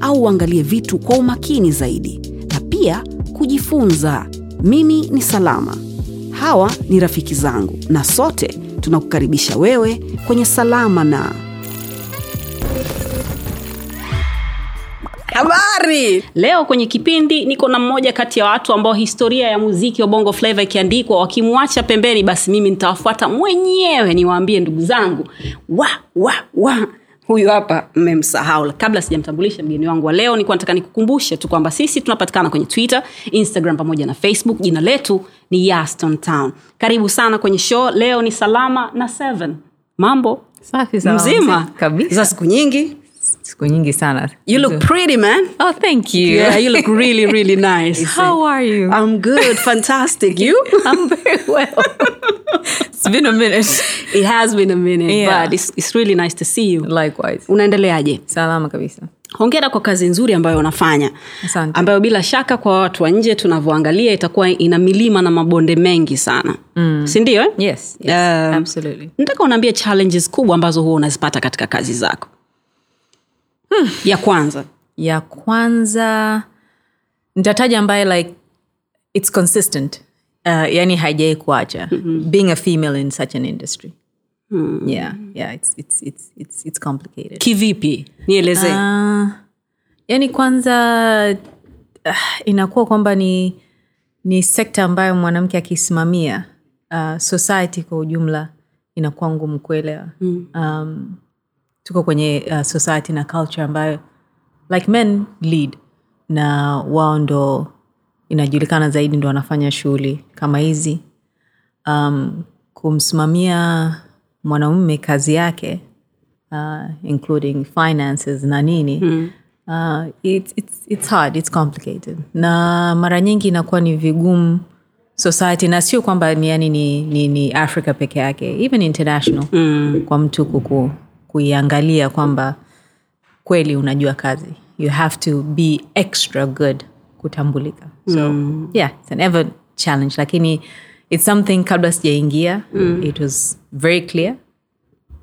au uangalie vitu kwa umakini zaidi na pia kujifunza. Mimi ni salama. Hawa ni rafiki zangu na sote tunakukaribisha wewe kwenye salama na. Habari! Leo kwenye kipindi niko na mmoja kati ya watu ambao historia ya muziki wa bongo flava ikiandikwa wakimwacha pembeni basi mimi nitawafuata mwenyewe niwaambie ndugu zangu. Wa wa wa huyu hapa mmemsahau kabla sijamtambulisha mgeni wangu wa leo nilikuwa nataka nikukumbushe tu kwamba sisi tunapatikana kwenye twitter instagram pamoja na facebook. Jina letu ni yaston town. Karibu sana kwenye show. Leo ni salama na seven. Mambo? Safi mzima mzima. kabisa. Za siku nyingi siku nyingi sana. You look pretty man. Oh thank you. Yeah you look really really nice. How are you? I'm good. Fantastic. You? I'm very well. It's been a minute. It has been a minute Yeah. but it's, it's really nice to see you. Likewise. Unaendeleaje? Salama kabisa. Hongera kwa kazi nzuri ambayo unafanya. Asante. ambayo bila shaka kwa watu wa nje tunavyoangalia itakuwa ina milima na mabonde mengi sana. Mm. sindio eh? yes, yes Um, nataka unaambia challenges kubwa ambazo huwa unazipata katika kazi zako hmm. ya kwanza ya kwanza nitataja ambaye like it's consistent uh, yani haijai kuacha mm-hmm. being a female in such an industry mm. yeah yeah it's, it's, it's, it's, it's complicated kivipi nieleze uh, yani kwanza uh, inakuwa kwamba ni ni sekta ambayo mwanamke akisimamia uh, society kwa ujumla inakuwa ngumu kuelewa mm. um, tuko kwenye uh, society na culture ambayo like men lead na wao ndo inajulikana zaidi ndo wanafanya shughuli kama hizi um, kumsimamia mwanaume kazi yake uh, including finances na nini mm. uh, it, it's, it's hard it's complicated na mara nyingi inakuwa ni vigumu society na sio kwamba ni yani ni, ni, ni africa peke yake even international mm. kwa mtu kuku, kuiangalia kwamba kweli unajua kazi. You have to be extra good kutambulika. So mm. yeah it's an ever challenge. Lakini it's something kabla sijaingia mm. it was very clear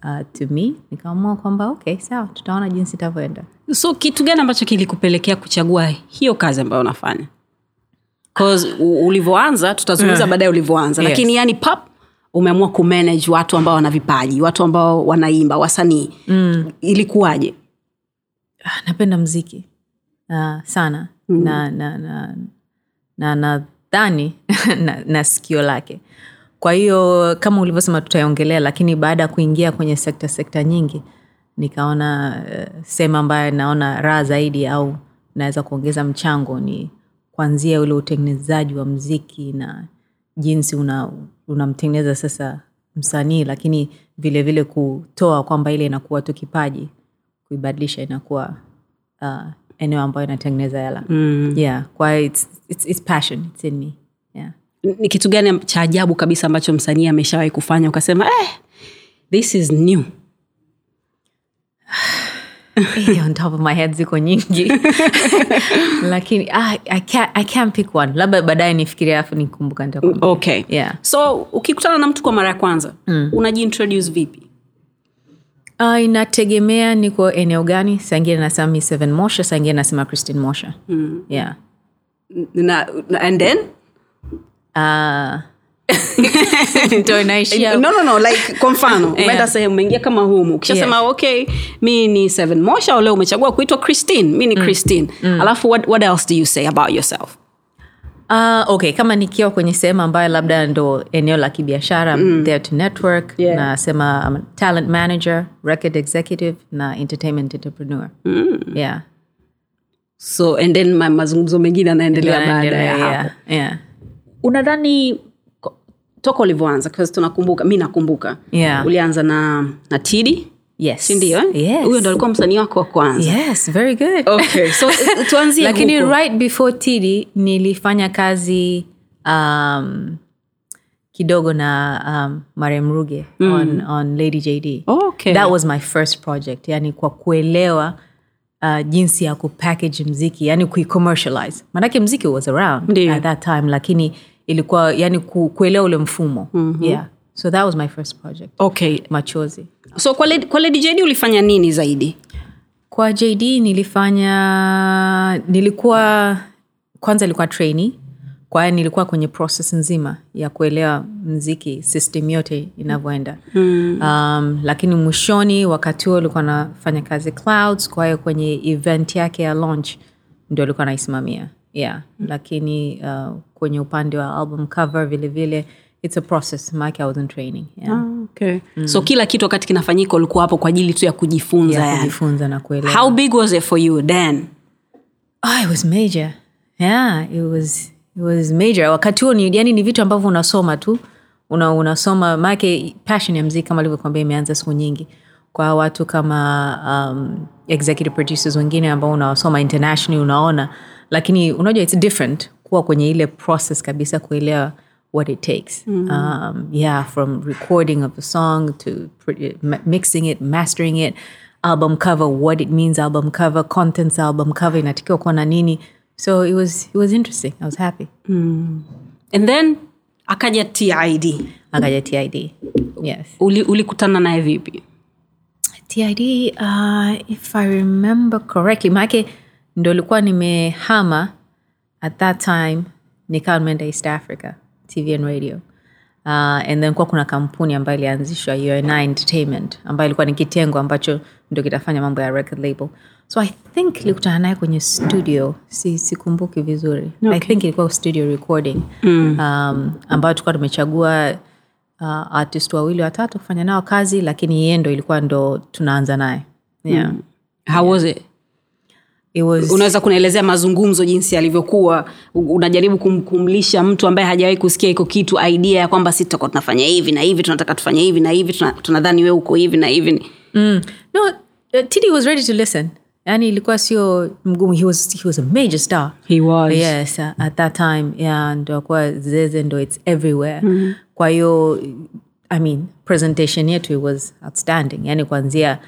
uh, to me. Nikaamua kwamba okay sawa tutaona jinsi itavyoenda. So kitu gani ambacho kilikupelekea kuchagua hiyo kazi ambayo unafanya? Ulivyoanza tutazungumza baadaye ulivyoanza. Yes. lakini yani pap umeamua kumanage watu ambao wana vipaji watu ambao wanaimba wasanii. Mm. ilikuwaje? Ah, napenda mziki. Uh, sana. Mm. na na na na nadhani na, na sikio lake. Kwa hiyo kama ulivyosema tutaiongelea lakini baada ya kuingia kwenye sekta sekta nyingi nikaona uh, sehemu ambayo naona raha zaidi au naweza kuongeza mchango ni kuanzia ule utengenezaji wa mziki na jinsi una unamtengeneza sasa msanii lakini vile vile kutoa kwamba ile inakuwa tu kipaji kuibadilisha inakuwa uh, eneo ambayo inatengeneza hela. Mm. yeah kwa it's, it's, it's passion it's in me. Yeah. Ni kitu gani cha ajabu kabisa ambacho msanii ameshawahi kufanya ukasema eh, this is new Eh, on top of my head ziko nyingi. Lakini ah, I, can't, i can't pick one. Labda baadaye nifikiria afu nikumbuka nitakwambia. okay. Yeah. so ukikutana na mtu kwa mara ya kwanza mm. unajiintroduce vipi? Uh, inategemea niko eneo gani. Saingine nasema mi seven mosha saingine nasema christine mosha mm. yeah. Na, and then? Uh, ndo inaishia no, no, no, like kwa mfano umeenda sehemu umeingia kama humu ukishasema yeah. okay mi ni seven mosha leo umechagua kuitwa christine mi ni christine alafu what, what else do you say about yourself Uh, okay kama nikiwa kwenye sehemu ambayo labda ndo eneo la kibiashara mm. there to network Yeah. nasema um, talent manager record executive na entertainment entrepreneur mm. yeah so and then ma, mazungumzo mengine anaendelea baada ya hapo yeah, yeah. unadhani toka ulivyoanza tunakumbuka mi nakumbuka Yeah. ulianza na na tidi yes sindio eh? yes. huyo ndo alikuwa msanii wako wa kwanza yes very good okay. so eh, tuanzie lakini huko. right before tidi nilifanya kazi um, kidogo na um, marem ruge mm. on, on lady jd okay. that was my first project yani kwa kuelewa uh, jinsi ya kupackage mziki yani kuicommercialize manake mziki was around Ndiyo. at that time lakini ilikuwa yani ku, kuelewa ule mfumo. Mm-hmm. yeah. So that was my first project. Okay. Machozi. So kwa jd ulifanya nini zaidi? Kwa jd nilifanya nilikuwa kwanza ilikuwa trainee. Kwa hiyo nilikuwa kwenye process nzima ya kuelewa mziki system yote inavyoenda. Mm. um, lakini mwishoni wakati huo ulikuwa nafanya kazi clouds kwa hiyo kwenye event yake ya launch ndio alikuwa naisimamia. Yeah. Mm. lakini uh, kwenye upande wa album cover vile vile it's a process maake i was in training yeah. okay. mm. so kila kitu wakati kinafanyika ulikuwa hapo kwa ajili tu ya kujifunza yeah, kujifunza na kuelewa how big was it for you then Oh, it was major. Yeah, it was it was major. Wakati huo ni yani ni vitu ambavyo unasoma tu. Una, unasoma maake passion ya mziki kama alivyokwambia imeanza siku nyingi kwa watu kama um, executive producers wengine ambao unawasoma internationally unaona lakini unajua it's different kuwa kwenye ile process kabisa kuelewa what it takes. Mm. um, yeah from recording of the song to mixing it mastering it album cover what it means album cover contents album cover inatakiwa kuwa na nini. So it was it was interesting. I was happy. And then akaja tid akaja tid yes. Uli, ulikutana naye vipi? Tid uh, if i remember correctly maake ndo likuwa nimehama at that time nikawa nimeenda east africa tv and radio uh, and then kuwa kuna kampuni ambayo ilianzishwa UNI entertainment ambayo ilikuwa ni kitengo ambacho ndo kitafanya mambo ya record label so i think ilikutana naye kwenye studio si sikumbuki vizuri okay. i think ilikuwa studio recording mm. um, ambayo tulikuwa tumechagua uh, artist wawili watatu kufanya nao kazi lakini yeye ndo ilikuwa ndo tunaanza naye yeah. mm. how was it it was unaweza kunaelezea mazungumzo jinsi yalivyokuwa unajaribu kum, kumlisha mtu ambaye hajawahi kusikia iko kitu idea ya kwamba si tutakuwa tunafanya hivi na hivi tunataka tufanye hivi na hivi tuna- tunadhani we uko hivi na hivi Mm. No, uh, Tidi was ready to listen. Yani ilikuwa sio mgumu. He was, he was a major star. He was. Yes, uh, at that time. Yeah, ndo kwa zeze ndo it's everywhere. Mm. Kwa hiyo, I mean, presentation yetu it was outstanding. Yani kuanzia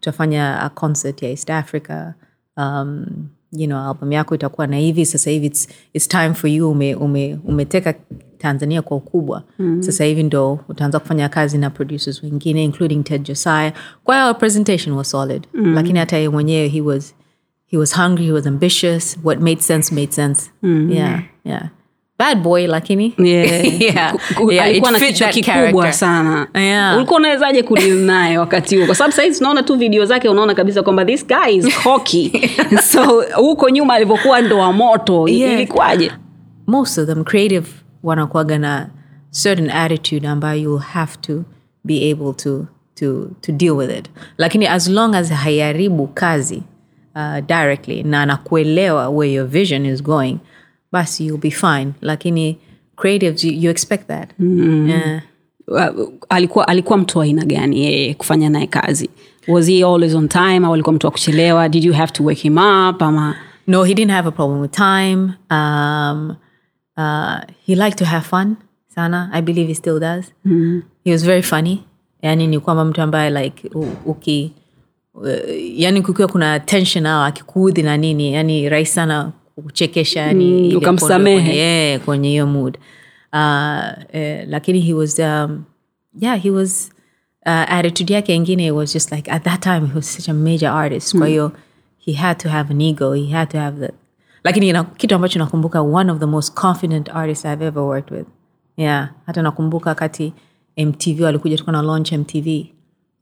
tutafanya a concert ya East Africa. Um, you know, album yako itakuwa na hivi sasa hivi it's, it's time for you. Ume, ume, umeteka tanzania kwa ukubwa. Mm. sasa hivi ndo utaanza kufanya kazi na producers wengine including ted josiah. Kwa hiyo our presentation was solid. Mm. lakini hata ye mwenyewe he was he was hungry he was ambitious. What made sense made sense. Mm. yeah yeah bad boy lakini Yeah. yeah. Alikuwa na kichwa kikubwa sana Yeah. ulikuwa unawezaje kudili naye wakati huo kwa sababu sahizi tunaona tu video zake unaona kabisa kwamba this guy is hockey so huko nyuma alivyokuwa ndo wa moto Yeah. ilikuwaje most of them creative wanakuaga na certain attitude ambayo you'll have to be able to, to, to deal with it lakini as long as haiharibu kazi uh, directly na anakuelewa where your vision is going basi you'll be fine lakini creatives you, you expect that mm. yeah. Uh, alikuwa alikuwa mtu wa aina gani yeye kufanya naye kazi was he always on time au alikuwa mtu wa kuchelewa did you have to wake him up ama No, he didn't have a problem with time. Um, uh, he liked to have fun sana. I believe he still does. He was very funny. Yani ni kwamba mtu ambaye like uki uh, yani kukiwa kuna tension au akikuudhi na nini yani rahisi sana kuchekesha yani Mm, ukamsamehe. kwenye- yeah, kwenye hiyo mood. Uh, eh, lakini he was um, yeah he was uh, attitude yake ingine was just like at that time he was such a major artist. Kwa hiyo he had to have an ego he had to have the lakini ina, kitu ambacho nakumbuka one of the most confident artists i've ever worked with. Yeah hata nakumbuka wakati mtv walikuja tuka na launch mtv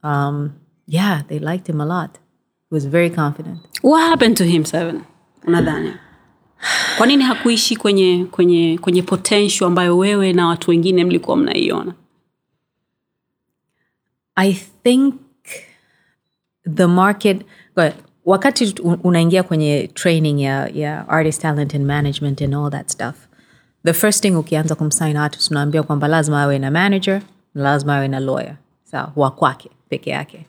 um, yeah they liked him a lot. He was very confident. What happened to him seven? Unadhani kwa nini hakuishi kwenye kwenye kwenye potential ambayo wewe na watu wengine mlikuwa mnaiona? I think the market wakati unaingia kwenye training ya, ya artist talent and management and all that stuff the first thing ukianza kumsign artist unaambia kwamba lazima awe na manager na lazima awe na lawyer. Sawa wa kwake peke yake.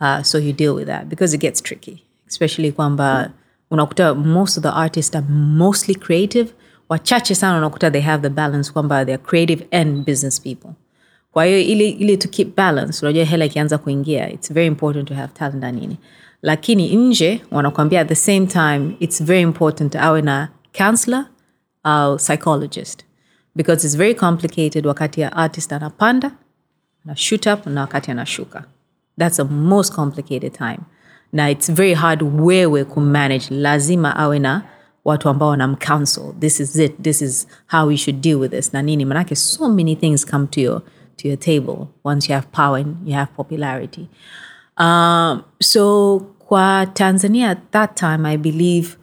Uh, so you deal with that because it gets tricky especially kwamba unakuta most of the artists are mostly creative. Wachache sana unakuta they have the balance kwamba they're creative and business people. Kwa hiyo ili, ili to keep balance unajua hela ikianza kuingia it's very important to have talent na nini lakini nje wanakuambia at the same time it's very important awe na counselor au psychologist. Because it's very complicated wakati ya artist anapanda na shoot up na wakati anashuka. That's the most complicated time na it's very hard wewe kumanage lazima awe na watu ambao wanamcounsel this is it. This is how we should deal with this. Na nini? Manake so many things come to your, to your table once you have power and you have popularity. Um, so kwa tanzania at that time i believe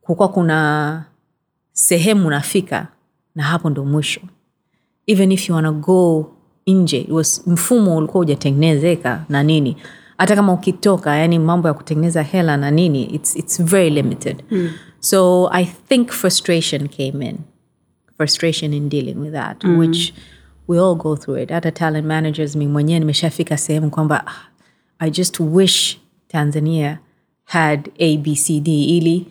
kukuwa kuna sehemu unafika na hapo ndo mwisho. Even if you wanna go nje mfumo ulikuwa hujatengenezeka na nini hata kama ukitoka yani mambo ya kutengeneza hela na nini it's, it's very limited. Mm. so i think frustration came in. Frustration in dealing with that mm. which we all go through it. Hata talent managers mi mwenyewe nimeshafika sehemu kwamba ah, i just wish tanzania had abcd ili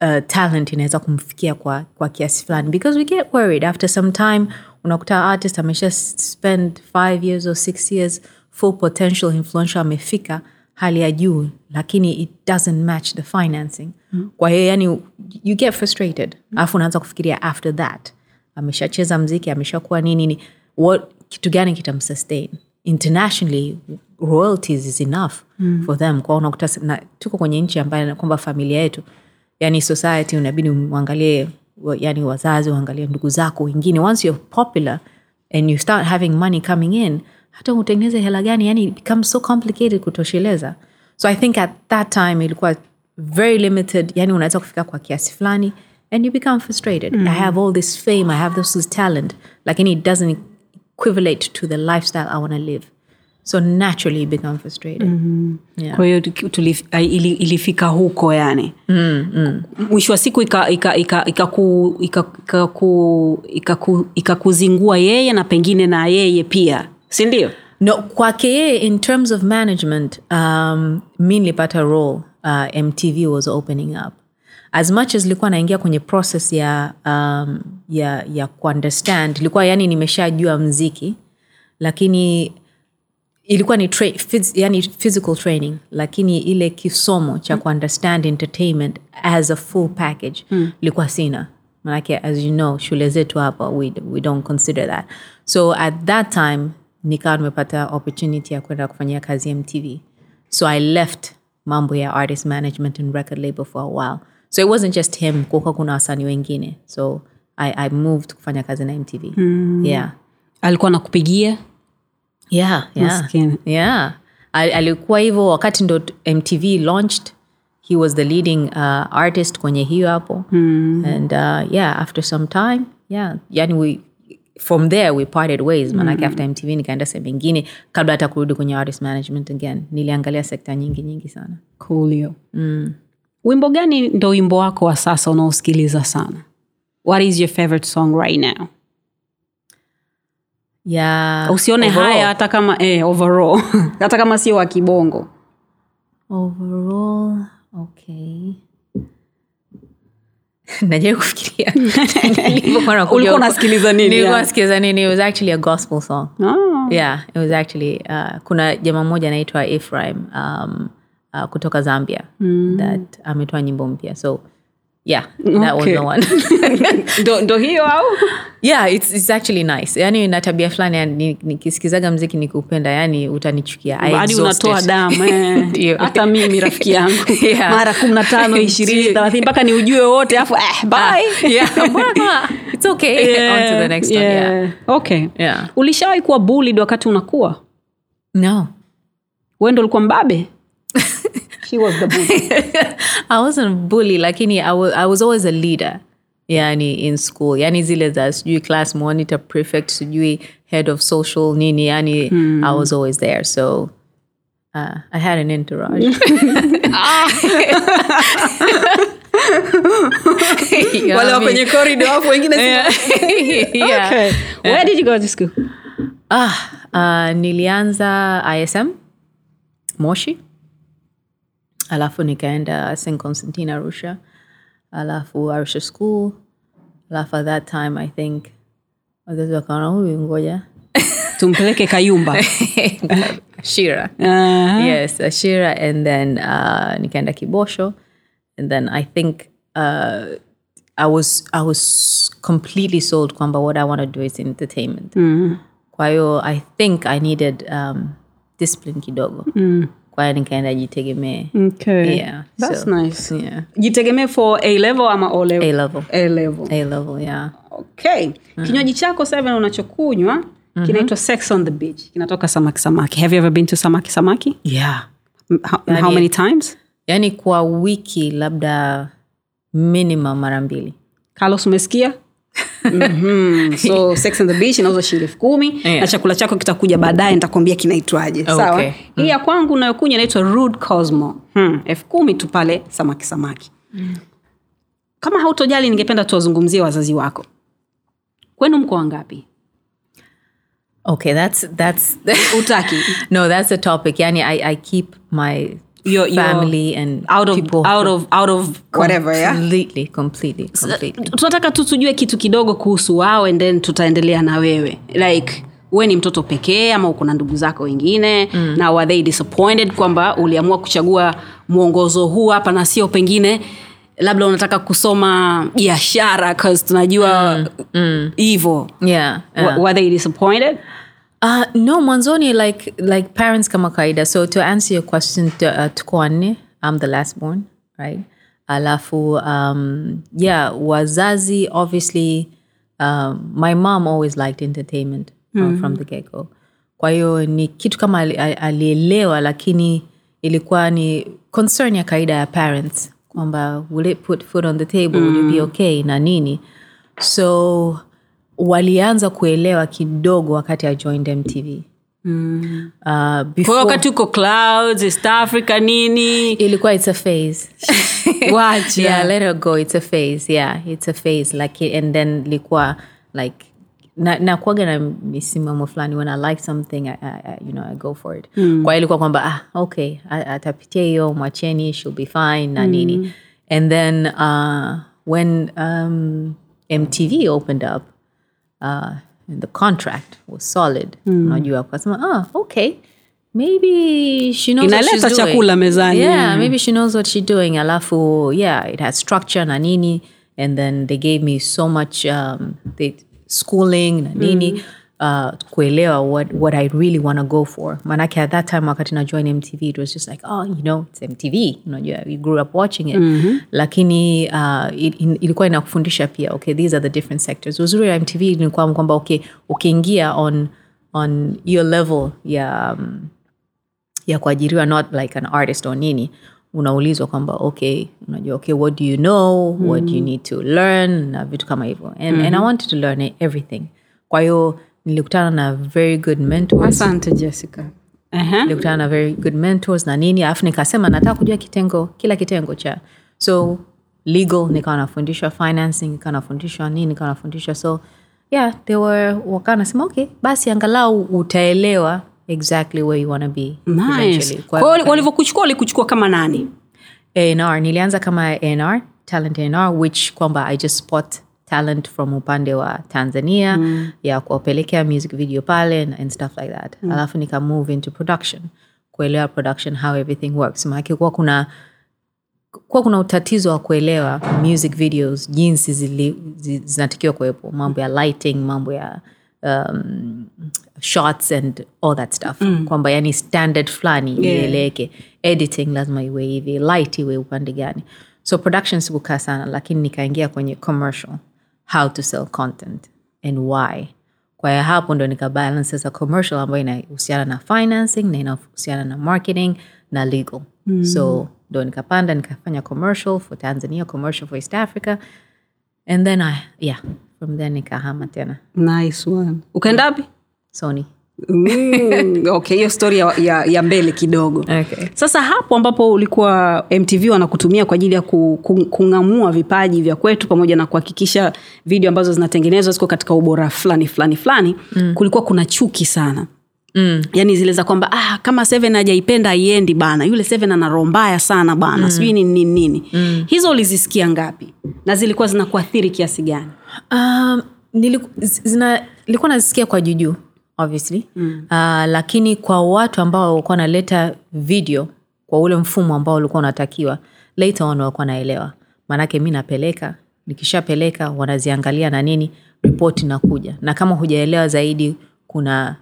uh, talent inaweza kumfikia kwa, kwa kiasi fulani. Because we get worried. After some time unakuta artist amesha spend five years or six years full potential influential amefika hali ya juu lakini it doesn't match the financing. Mm. kwa hiyo yani you get frustrated. Alafu unaanza kufikiria after that. Ameshacheza mziki ameshakuwa nini nini what kitu gani kitamsustain? Internationally royalties is enough mm. for them. Kwa unakuta na, tuko kwenye nchi ambayo kwamba familia yetu yani society unabidi uangalie yani wazazi uangalie ndugu zako wengine. Once you're popular and you start having money coming in hata utengeneze hela gani yani it becomes so complicated kutosheleza so i think at that time ilikuwa very limited yani unaweza kufika kwa kiasi fulani and you become frustrated mm. i have all this fame i have this, this talent lakini it doesn't equivalate to the lifestyle i want to live so naturally you become frustrated mm-hmm. yeah. kwa hiyo ili- ilifika huko yani mm, mm. mwisho wa siku ikakuzingua ika, ika, ika ku- ika, ika, ku- ika, ku- ikakuzingua yeye na pengine na yeye pia si ndio? No kwake yeye in terms of management um, mi nilipata role uh, mtv was opening up. As much as ilikuwa naingia kwenye process ya um, ya ya kuunderstand ilikuwa yani nimeshajua mziki lakini ilikuwa ni tra- phys- yani physical training lakini ile kisomo cha kuunderstand entertainment as a full package ilikuwa sina. Manake as you know shule zetu hapa we, we don't consider that. So at that time nikawa nimepata opportunity ya kwenda kufanyia kazi mtv so i left mambo ya artist management and record label for a while so it wasn't just him kuka kuna wasanii wengine so I, i moved kufanya kazi na mtv yeah alikuwa nakupigia yeah, yeah. Maskini. yeah. Al- alikuwa hivyo wakati ndo mtv launched he was the leading uh, artist kwenye hiyo hapo mm. and uh, yeah after some time yeah yani we from there we parted ways. Manake mm. after mtv nikaenda sehemu ingine kabla hata kurudi kwenye artist management again. Niliangalia sekta nyingi nyingi sana. Coolio mm. wimbo gani ndo wimbo wako wa sasa unaosikiliza sana? What is your favorite song right now? Yeah usione overall. haya hata kama eh, overall. Hata kama sio wa kibongo. Overall okay najaribu kufikiria. Ulikuwa unasikiliza nini, Nilikuwa nasikiliza nini? It was actually a gospel song. Oh. yeah it was actually uh, kuna jamaa mmoja anaitwa Ephraim um, uh, kutoka Zambia mm. that ametoa nyimbo mpya. So yeah that Okay. was the one. Ndo, ndo hiyo au? Yeah it's, it's actually nice. Yani na tabia fulani nikisikizaga mziki nikupenda yani utanichukia. I hadi unatoa damu eh. Hata mimi rafiki yangu. Yeah. mara kumi na tano ishirini thelathini mpaka ni ujue wote afu eh, bye. yeah. It's okay. On to the next one yeah. Okay. Yeah. Ulishawahi kuwa bullied wakati unakuwa? No. Wendo ulikuwa mbabe? She was the bully. I wasn't a bully. Lakini I was, I was always a leader. Yani in school. Yani zile za sijui class monitor prefect sijui head of social nini yani I was always there. So uh, I had an entourage. You know wale wa kwenye corridor afu wengine yeah. yeah. Okay. where did you go to school? Ah, uh, nilianza ISM moshi alafu nikaenda st constantine arusha. Alafu arusha school. Alafu at that time i think wazazi wakaona huyu ngoja. Tumpeleke kayumba. Shira. Uh, yes Shira and then uh, nikaenda kibosho. And then i think uh, i was i was completely sold kwamba what i want to do is entertainment. Mm, kwa hiyo i think i needed um, discipline kidogo. Mm. Kwa hiyo nikaenda jitegemee. Okay. Yeah, That's so, nice. yeah. jitegemee for a level ama o level? a level. A level. a level yeah. Okay. Kinywaji chako seven unachokunywa kinaitwa sex on the beach. Kinatoka samaki samaki. Have you ever been to samaki samaki? Yeah. How, yani, how many times? yani kwa wiki labda minimum mara mbili. Carlos umesikia mm-hmm. so sex on the beach inauza shilingi elfu kumi Yeah. na chakula chako kitakuja baadaye nitakwambia kinaitwaje. Sawa? mm. hii ya kwangu unayokunywa inaitwa rude cosmo. Hmm. elfu kumi tu pale samaki samaki. Kama hautojali ningependa tuwazungumzie wazazi wako. Kwenu mko wangapi? Okay that's that's utaki. No that's a topic. Yani i, I keep my Your- your- family and out of, people out of, out of whatever yeah? completely completely completely tunataka tu tujue kitu kidogo kuhusu wao and then tutaendelea na wewe like we ni mtoto pekee ama uko na ndugu zako wengine mm. na were they disappointed kwamba uliamua kuchagua mwongozo huu hapa na sio pengine labda unataka kusoma biashara cause tunajua hivo mm. yeah, yeah. were they disappointed Uh, no mwanzoni like like parents kama kawaida. So to answer your question uh, tuko wanne. I'm the last born right? Alafu um, yeah wazazi obviously um, my mom always liked entertainment from, from the get go kwa hiyo ni kitu kama ali- ali- alielewa lakini ilikuwa ni concern ya kawaida ya parents kwamba will it put food on the table? Will you be okay na nini? So walianza kuelewa kidogo wakati i joined mtv mm. uh, before, wakati uko clouds east africa nini? Ilikuwa it's a phase. Wacha. Yeah let her go it's a phase yeah it's a phase like and then likuwa like na nakuaga na misimamo fulani when i like something I, I, you know i go for it. Mm. kwa ilikuwa kwamba ah okay atapitia hiyo mwacheni she'll be fine na nini. And then uh, when um, mtv opened up uh, the contract was solid. Unajua ukasema ah okay. Maybe she knows Inaleta chakula mezani. yeah maybe she knows what she's doing. Alafu yeah it has structure na nini. And then they gave me so much um, they, schooling na nini uh, kuelewa what, what i really want to go for. Manake at that time wakati na join mtv it was just like oh you know it's mtv unajua we grew up watching it. Lakini uh, it, in, ilikuwa inakufundisha pia okay these are the different sectors. Uzuri wa mtv ilikuwa kwamba okay ukiingia on on your level ya um, ya kuajiriwa not like an artist or nini unaulizwa kwamba okay unajua okay what do you know? Mm. what do you need to learn? Na vitu kama hivyo. And, mm-hmm. and i wanted to learn everything. Kwa hiyo nilikutana na very good mentors. Asante jessica. Uh-huh. nilikutana na very good mentors na nini alafu nikasema nataka kujua kitengo kila kitengo cha so legal nikawa nafundishwa financing nikawa nafundishwa nini nikawa nafundishwa so yeah they were wakawa nasema okay basi angalau utaelewa exactly where you wanna be nice. Kwa kwa hiyo walivyokuchukua walikuchukua kama nani? A&R nilianza kama A&R talent A&R which kwamba i just spot talent from upande wa tanzania mm. ya kuwapelekea music video pale and, and stuff like that. Mm. alafu nika move into production kuelewa production how everything works. Maanake kuwa kuna kuwa kuna utatizo wa kuelewa music videos jinsi zinatakiwa kuwepo. Mambo ya lighting mambo ya um, shots and all that stuff. Mm. kwamba yani standard fulani ieleweke. Editing lazima iwe hivi light iwe upande gani. So production sikukaa sana lakini nikaingia kwenye commercial how to sell content and why. Kwa hiyo hapo ndo nikabalance sasa commercial ambayo inahusiana na financing na inahusiana na marketing na legal. Mm. so ndo nikapanda nikafanya commercial for tanzania commercial for east africa. And then I, yeah from then nikahama tena. Nice one. Ukaenda wapi? Sony mm, okay hiyo stori ya, ya, ya mbele kidogo okay. sasa hapo ambapo ulikuwa mtv wanakutumia kwa ajili ya ku, ku, kung'amua vipaji vya kwetu pamoja na kuhakikisha video ambazo zinatengenezwa ziko katika ubora fulani fulani fulani mm. kulikuwa kuna chuki sana mm. yaani zile za kwamba ah, kama seven hajaipenda aiendi bana yule seven ana roho mbaya sana bana mm. sijui nini nini nini mm. hizo ulizisikia ngapi na zilikuwa zinakuathiri kiasi gani um, niliku, nilikuwa nazisikia kwa juujuu obviously. Mm. uh, lakini kwa watu ambao walikuwa wanaleta video kwa ule mfumo ambao ulikuwa unatakiwa later on walikuwa naelewa maanake mi napeleka nikishapeleka wanaziangalia na nini ripoti inakuja. Na kama hujaelewa zaidi kuna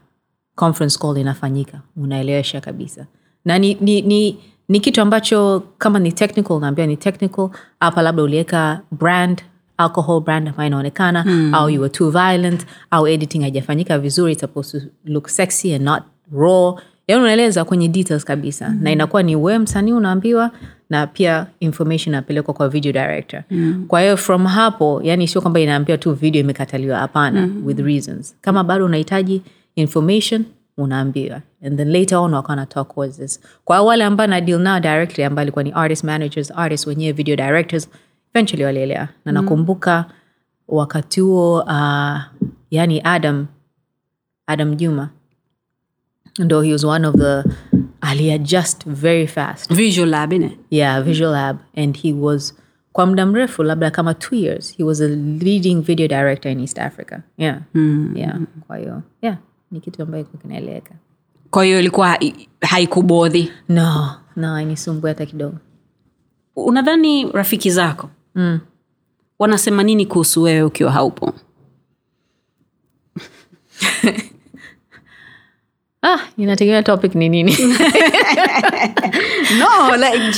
conference call inafanyika. Unaelewesha kabisa. Na ni, ni, ni, ni kitu ambacho kama ni technical unaambia ni technical. Hapa labda uliweka brand alcohol brand ambayo inaonekana mm. au you were too violent au editing haijafanyika vizuri it's supposed to look sexy and not raw yaani unaeleza kwenye details kabisa mm. na inakuwa ni we msanii unaambiwa na pia information inapelekwa kwa video director mm. kwa hiyo from hapo yani sio kwamba inaambiwa tu video imekataliwa hapana mm. with reasons kama bado unahitaji information unaambiwa and then later on wakawa talk causes kwa wale ambao na deal nao directly ambao alikuwa ni artist managers artist wenyewe video directors eventually walielewa. Na nakumbuka wakati huo uh, yani adam adam juma. Ndo he was one of the aliadjust very fast. Visual lab ine? Yeah visual lab. And he was kwa muda mrefu labda kama two years he was a leading video director in east africa. Yeah. Mm. yeah. Kwa hiyo yeah ni kitu ambayo kinaeleweka. Kwa hiyo ilikuwa haikubodhi? No no ainisumbue hata kidogo. Unadhani rafiki zako mm. wanasema nini kuhusu wewe ukiwa haupo? Ah inategemea topic ni nini. No like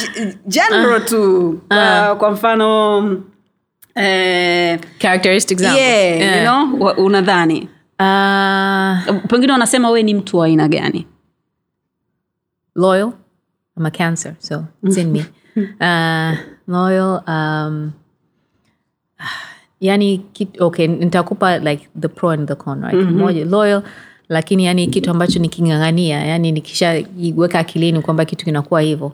general uh, tu. Kwa, kwa mfano uh, characteristic yeah, Yeah. You know, unadhani? Uh, pengine wanasema we ni mtu wa aina gani? Loyal? I'm a cancer so it's in me. Uh, loyal um, yani kit, okay nitakupa like the pro and the con right? Moja loyal lakini yani kitu ambacho nikingangania yani nikishaiweka akilini kwamba kitu kinakuwa hivyo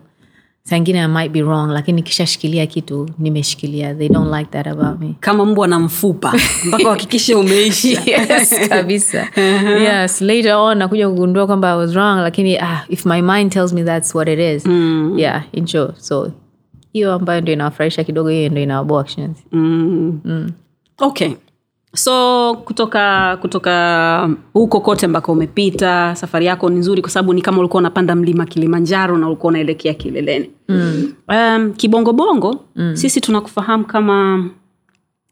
sangine i might be wrong lakini nikishashikilia kitu nimeshikilia. They don't like that about me. Kama mbwa na mfupa mpaka uhakikishe umeisha. Yes kabisa. Yes later on nakuja kugundua kwamba i was wrong lakini ah, if my mind tells me that's what it is. Mm. yeah in so hiyo ambayo ndio inawafurahisha kidogo hiyo ndo inawaboa actions mm. okay so kutoka kutoka huko kote ambako umepita safari yako ni nzuri kwa sababu ni kama ulikuwa unapanda mlima kilimanjaro na ulikuwa unaelekea kileleni mm. um, kibongobongo mm. sisi tunakufahamu kama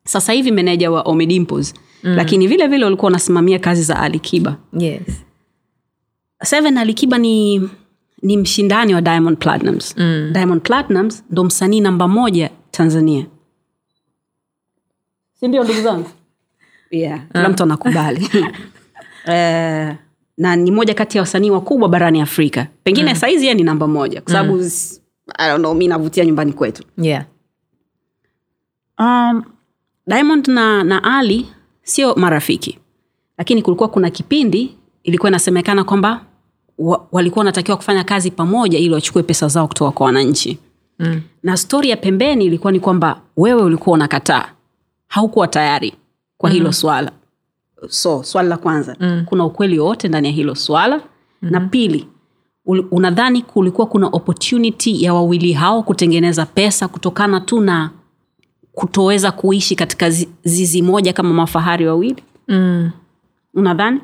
sasa hivi meneja wa omedimpos mm. lakini vile vile ulikuwa unasimamia kazi za alikiba yes seven alikiba ni ni mshindani wa diamond platinums. Mm. diamond platinums ndo msanii namba moja tanzania. Sindio ndugu zangu? Yeah, kila mtu anakubali. Eh, na ni moja kati ya wasanii wakubwa barani afrika. Pengine mm. saizi ye ni namba moja kwa sababu mm. mi navutia nyumbani kwetu. Yeah. Um, diamond na, na ali sio marafiki lakini kulikuwa kuna kipindi ilikuwa inasemekana kwamba wa, walikuwa wanatakiwa kufanya kazi pamoja ili wachukue pesa zao kutoka kwa wananchi mm. na stori ya pembeni ilikuwa ni kwamba wewe ulikuwa unakataa haukuwa tayari kwa hilo mm. swala so swali la kwanza mm. kuna ukweli wowote ndani ya hilo swala mm-hmm. na pili unadhani kulikuwa kuna opportunity ya wawili hao kutengeneza pesa kutokana tu na kutoweza kuishi katika zizi moja kama mafahari wawili mm. unadhani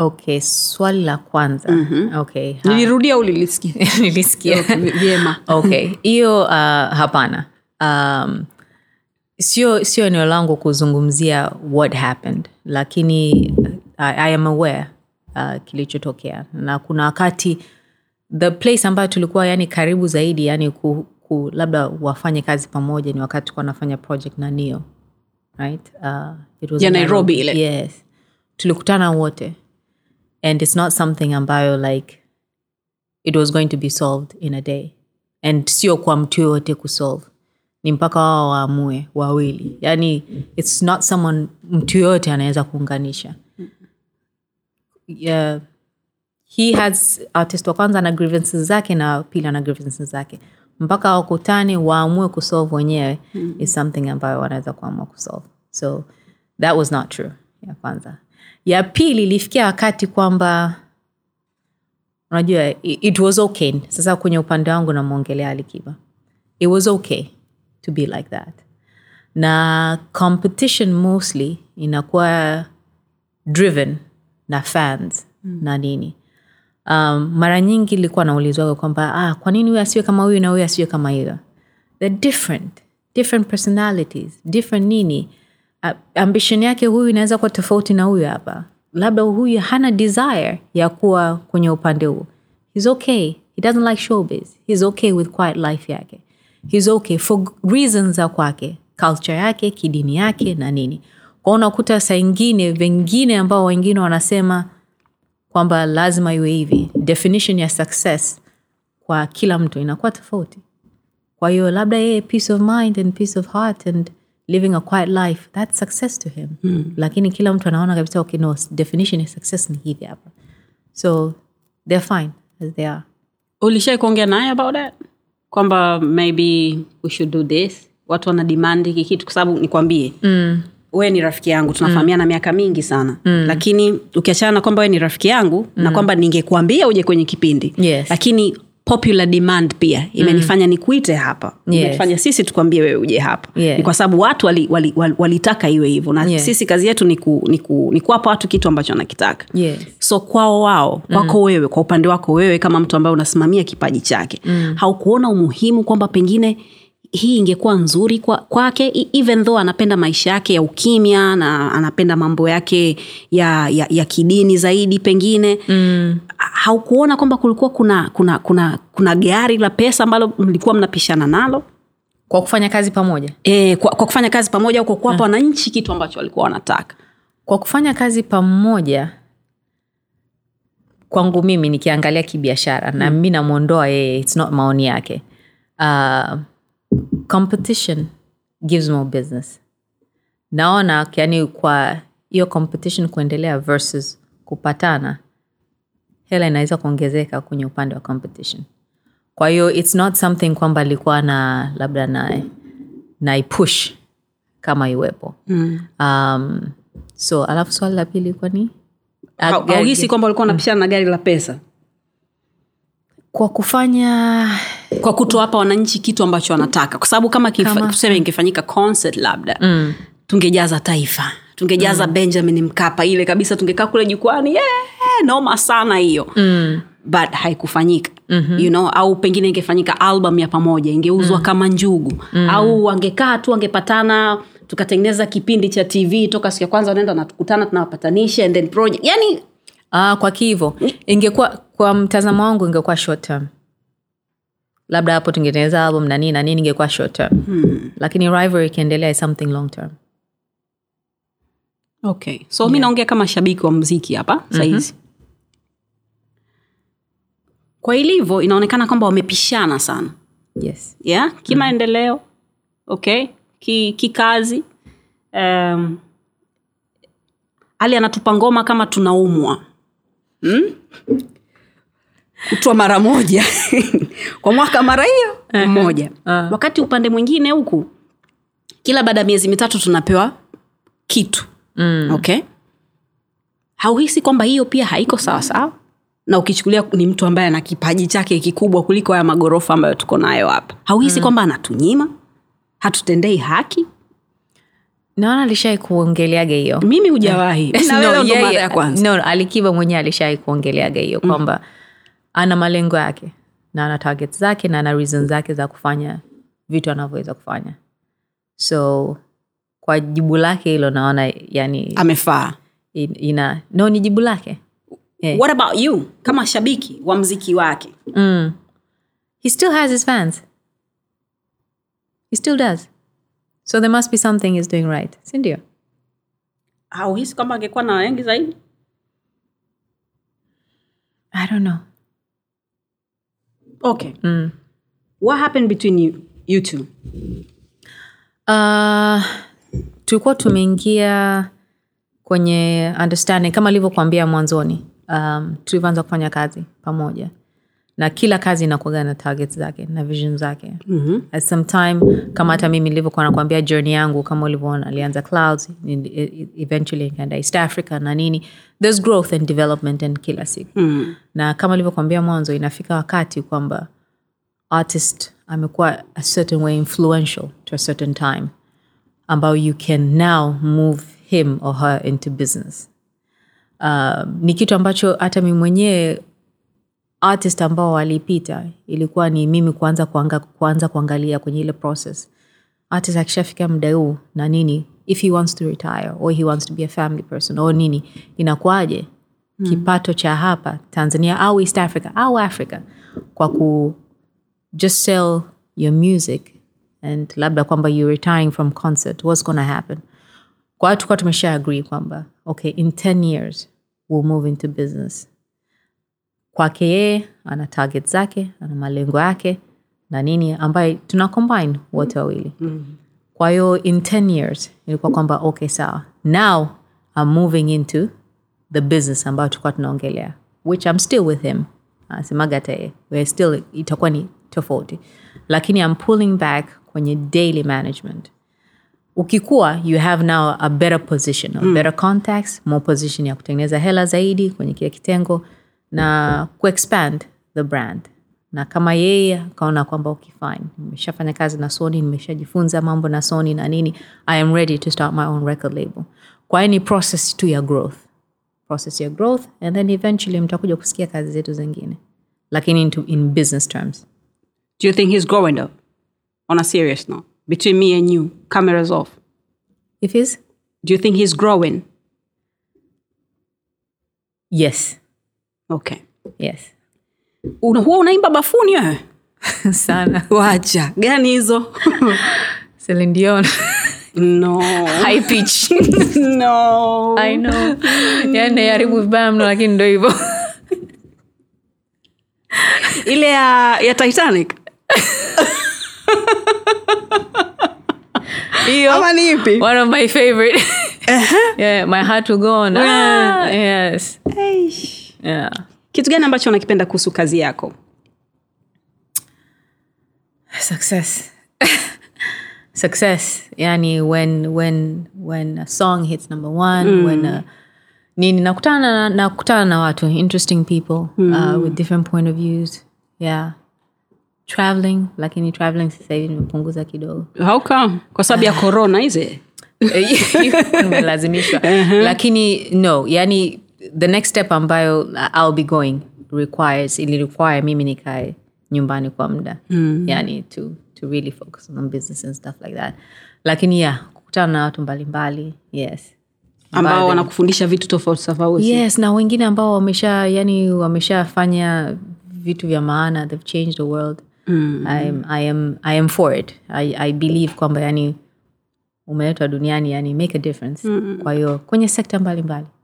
okay swali la kwanza. Mm-hmm. okay ha. nilirudia au lilisikia? Nilisikia. Vyema. Okay hiyo uh, hapana. Um, sio sio eneo langu kuzungumzia what happened lakini uh, I, I am aware uh, kilichotokea. Na kuna wakati the place ambayo tulikuwa yani karibu zaidi yani ku, ku, labda wafanye kazi pamoja ni wakati tulikuwa nafanya project na nio right? Uh, it was Ya in Nairobi. ile. yes. Tulikutana wote and it's not something ambayo like it was going to be solved in a day. And sio kwa mtu yoyote kusolve. Ni mpaka wao waamue wawili. Yani its not someone mtu yoyote anaweza kuunganisha. Yeah. he has artist wa kwanza ana grievances zake na pili ana grievances zake. Mpaka wakutane waamue kusolve wenyewe mm. is something ambayo wanaweza kuamua kusolve. So that was not true ya kwanza ya pili ilifikia wakati kwamba unajua it was okay. Sasa kwenye upande wangu namwongelea alikiba. It was okay to be like that. Na competition mostly inakuwa driven na fans mm. na nini. Um, mara nyingi ilikuwa naulizwaga kwamba ah, kwa nini huyu asiwe kama huyu na huyu asiwe kama hiyo? They're different different personalities different nini ambition yake huyu inaweza kuwa tofauti na huyu hapa. Labda huyu hana desire ya kuwa kwenye upande huo. He's okay. He doesn't like showbiz. He's okay with quiet life yake. He's okay for reasons za kwake. Culture yake kidini yake na nini. Kwao unakuta saa ingine vengine ambao wengine wanasema kwamba lazima iwe hivi. Definition ya success kwa kila mtu inakuwa tofauti. Kwa hiyo labda yeye peace of mind and peace of heart and living a quiet life that's success to him mm. lakini kila mtu anaona kabisa okay no definition ya success ni hivi hapa so they're fine as they are ulishai kuongea naye about that kwamba maybe we should do this watu wana demand hiki kitu kwa sababu nikwambie mm. we ni rafiki yangu tunafahamiana mm. miaka mingi sana mm. lakini ukiachana na kwamba we ni rafiki yangu mm. na kwamba ningekuambia uje kwenye kipindi Yes. lakini popular demand pia imenifanya mm. nikuite hapa Yes. sisi tukwambie wewe uje hapa Yeah. ni kwa sababu watu walitaka wali, wali, wali iwe hivyo na Yeah. sisi kazi yetu ni, ku, ni, ku, ni kuwapa watu kitu ambacho wanakitaka yes so kwao wao kwako mm. wewe kwa upande wako wewe kama mtu ambaye unasimamia kipaji chake mm. haukuona umuhimu kwamba pengine hii ingekuwa nzuri kwake kwa even though anapenda maisha yake ya ukimya na anapenda mambo yake ya, ya, ya kidini zaidi pengine mm. haukuona kwamba kulikuwa kuna kuna kuna kuna gari la pesa ambalo mlikuwa mnapishana nalo? Kwa kufanya kazi pamoja? E, kwa, kwa kufanya kazi pamoja au kwa kuwapa wananchi kitu ambacho walikuwa wanataka? Kwa kufanya kazi pamoja kwangu mimi nikiangalia kibiashara na mi namwondoa yeye its not maoni yake. Uh, competition gives more business. Naona yani kwa hiyo competition kuendelea versus kupatana hela inaweza kuongezeka kwenye upande wa competition. Kwa hiyo its not something kwamba alikuwa na labda na naipush kama iwepo. Mm. um, so alafu swali la pili ilikuwa ni? Hauhisi kwamba walikuwa wanapishana na gari la pesa? Kwa kufanya kwa kutowapa wananchi kitu ambacho wanataka kwa sababu kama, Kama? tuseme ingefanyika concert labda mm. tungejaza taifa tungejaza mm. benjamin mkapa ile kabisa tungekaa kule jukwani yeah, noma sana hiyo mm. but haikufanyika mm-hmm. you know, au pengine ingefanyika album ya pamoja ingeuzwa mm. kama njugu mm. au wangekaa tu wangepatana tukatengeneza kipindi cha tv toka siku ya kwanza wanaenda natukutana tunawapatanisha and then project yani ah, kwa kivo ingekuwa kwa mtazamo wangu ingekuwa short term labda hapo tungetengeneza album na nini na nini ingekuwa short term hmm. lakini rivalry ikiendelea is something long term okay so mi naongea kama shabiki wa mziki hapa sahizi mm-hmm. kwa ilivyo inaonekana kwamba wamepishana sana yes yeah? kimaendeleo mm-hmm. okay Ki- kikazi um, ali anatupa ngoma kama tunaumwa hmm? Kutwa mara moja. Kwa mwaka mara hiyo mmoja Uh. wakati upande mwingine huku kila baada ya miezi mitatu tunapewa kitu. Mm. okay? Hauhisi kwamba hiyo pia haiko sawasawa na ukichukulia ni mtu ambaye ana kipaji chake kikubwa kuliko haya magorofa ambayo tuko nayo hapa. Hauhisi mm. kwamba anatunyima? Hatutendei haki? Naona alishai kuongeleaga hiyo. Mimi hujawahi. No, yeah, kwanza. no, alikiba mwenyewe alishai kuongeleaga hiyo kwamba ana malengo yake na ana target zake na ana reason zake za kufanya vitu anavyoweza kufanya. So kwa jibu lake hilo naona yani amefaa. in- ina no ni jibu lake. Yeah. what about you? Kama shabiki wa mziki wake. Mm. he still has his fans. He still does. So there must be something he's doing right sindio hauhisi kwamba angekuwa na wengi zaidi? I don't know okay. Mm. what happened between you, you two? Uh, tulikuwa tumeingia kwenye understanding kama alivyokuambia mwanzoni. Um, tulivyoanza kufanya kazi pamoja na kila kazi inakuaga na targets zake na vision zake mm-hmm. at some time kama hata mimi nilivyokuwa nakwambia journey yangu kama ulivyoona alianza clouds e- eventually ikaenda east africa na nini there's growth and development and kila siku mm. na kama ulivyokwambia mwanzo inafika wakati kwamba artist amekuwa a certain way influential to a certain time ambao you can now move him or her into business uh, ni kitu ambacho hata mi mwenyewe artist ambao walipita ilikuwa ni mimi kuanza, kuanga, kuanza kuangalia kwenye ile process. Artist akishafika muda huu na nini if he wants to retire or he wants to be a family person or nini inakuwaje? Mm. kipato cha hapa tanzania au east africa au africa kwa ku just sell your music and labda kwamba you're retiring from concert what's gonna happen? Kwa hiyo tukuwa tumesha agree kwamba okay in 10 years we'll move into business kwake yeye ana target zake ana malengo yake na nini ambayo tuna combine wote wawili. Kwa hiyo in 10 years ilikuwa kwamba okay sawa. Now i'm moving into the business ambayo tulikuwa tunaongelea which i'm still with him. Anasemaga hata yeye. We're still itakuwa ni tofauti. Lakini i'm pulling back kwenye daily management. Ukikuwa you have now a better position a better contacts more position ya kutengeneza hela zaidi kwenye kile kitengo na kuexpand the brand. Na kama yeye akaona kwamba ukifine nimeshafanya kazi na sony nimeshajifunza mambo na sony na nini i am ready to start my own record label. Kwa hiyo ni process tu ya growth. Process ya growth and then eventually mtakuja kusikia kazi zetu zingine. Lakini into, in business terms. Do you think he's growing up? On a serious note, between me and you, cameras off. if he's? Do you think he's growing? yes Okay. yes Una, huwa unaimba bafuni wewe? sana Wacha gani hizo? Celine Dion no. high pitch no. I know. Yaani naiharibu vibaya mno lakini ndo hivyo Ile ya, ya Titanic. hiyo Ama ni ipi? one of my favorite yeah, my heart will go on ah, yes Eish. Yeah. Kitu gani ambacho unakipenda kuhusu kazi yako? success. Success. Yani when when when a song hits number one when a, nini nakutana na, nakutana na watu interesting people uh, with different point of views. Yeah. Traveling lakini traveling sasa hivi nimepunguza kidogo. How come? Kwa sababu ya corona ize? nimelazimishwa lakini no. Yani the next step ambayo i'll be going requires ili require mimi nikae nyumbani kwa muda mm. yani to, to really focus on business and stuff like that lakini yeah kukutana na watu mbalimbali yes ambao wanakufundisha vitu tofauti tofauti. yes na wengine ambao wamesha yani wameshafanya vitu vya maana they've changed the world mm. I, am, I, am, i am for it i, I believe kwamba yani umeletwa duniani yani make a difference mm. kwa hiyo kwenye sekta mbalimbali It's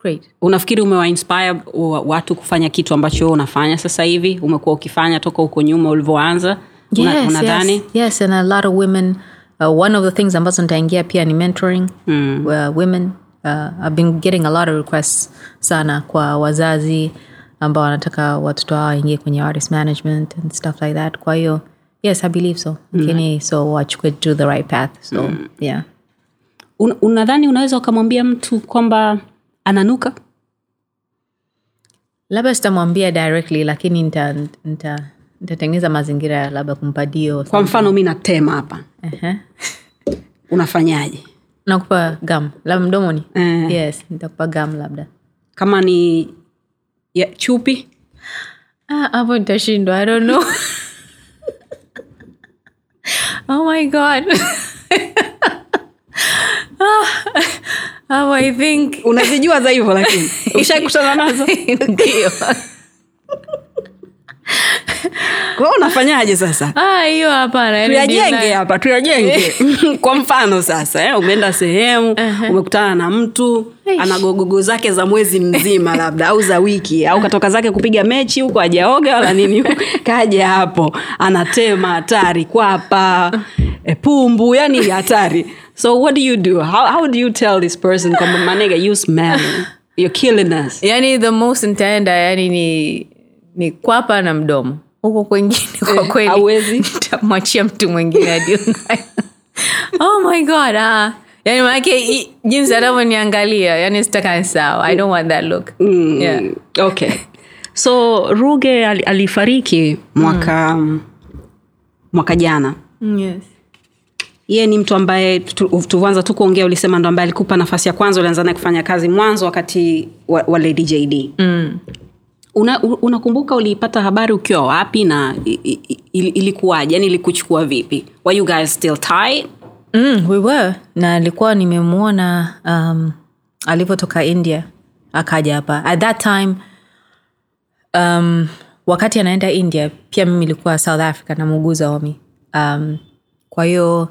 great Unafikiri umewainspire watu kufanya kitu ambacho wewe unafanya sasa hivi? Umekuwa ukifanya toka huko nyuma ulivyoanza? Yes, Unadhani? yes, yes and a lot of women uh, one of the things ambazo nitaingia pia ni mentoring mm. uh, women uh, i've been getting a lot of requests sana kwa wazazi ambao wanataka watoto wao waingie kwenye artist management and stuff like that kwa hiyo yes i believe so lakini mm. so wachukue to the right path so mm. yeah Un, unadhani unaweza ukamwambia mtu kwamba ananuka? labda sitamwambia directly lakini nita- nita- nitatengeneza mazingira labda kumpa dio Kwa mfano mi natema hapa, uh-huh. unafanyaje? nakupa gam labda mdomoni? Eh. yes nitakupa gam labda. Kama ni ya chupi? Ah, nitashindwa. I don't know. Oh my god Ah, i think. Unazijua za hivyo, lakini. Ushaikutana nazo. Ndio Wewe unafanyaje sasa? Ah, hiyo hapana yaani tuyajenge hapa tuyajenge. Kwa mfano sasa eh, umeenda sehemu umekutana na mtu ana gogogo zake za mwezi mzima labda au za wiki au katoka zake kupiga mechi huko ajaoga wala nini kaja hapo anatema hatari kwapa e, pumbu yani hatari. So what do you do? How, how do you tell this person kwamba manega you smell you're killing us? Yani the most ntaenda yani ni ni kwapa na mdomo huko kwengine kwa Eh, kweli. nitamwachia mtu mwingine adiunayo oh my god ah. yani maanake jinsi anavyoniangalia yani sitaka sawa. I don't want that look. Mm, Yeah. okay. So ruge al, alifariki mwaka mwaka jana. Yes. ye ni mtu ambaye tuvanza tu kuongea ulisema ndo ambaye alikupa nafasi ya kwanza ulianza naye kufanya kazi mwanzo wakati wa, wa lady jd mm. Una- unakumbuka uliipata habari ukiwa wapi na ilikuwaje? Yani ilikuchukua vipi? Were you guys still tight? Mm, we were. Na alikuwa nimemwona um, alivyotoka india akaja hapa. At that time um, wakati anaenda india pia mimi ilikuwa south africa namuuguza omi um, kwa hiyo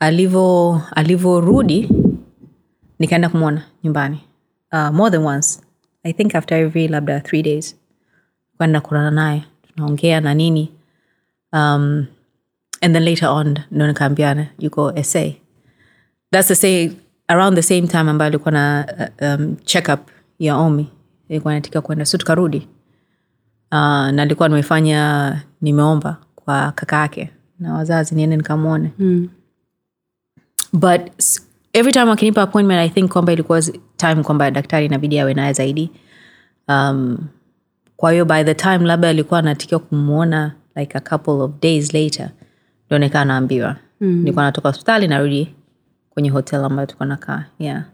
alivyo alivyorudi nikaenda kumwona nyumbani uh, more than once i think after every labda three days kwenda kulala naye tunaongea na nini. Um, and then later on ndo nikaambiana yuko sa thats the say around the same time ambayo alikuwa na uh, um, checkup ya omi ilikuwa natika kwenda. So tukarudi. Uh, na alikuwa nimefanya nimeomba kwa kaka yake na wazazi niende nikamwone. Mm. but every time akinipa appointment i think kwamba ilikuwa time kwamba daktari inabidi awe naye zaidi. Um, kwa hiyo by the time labda alikuwa anatikiwa kumwona like a couple of days later ndo nikaa naambiwa. Mm. nilikuwa natoka hospitali narudi kwenye hotel ambayo tuko nakaa. Yeah.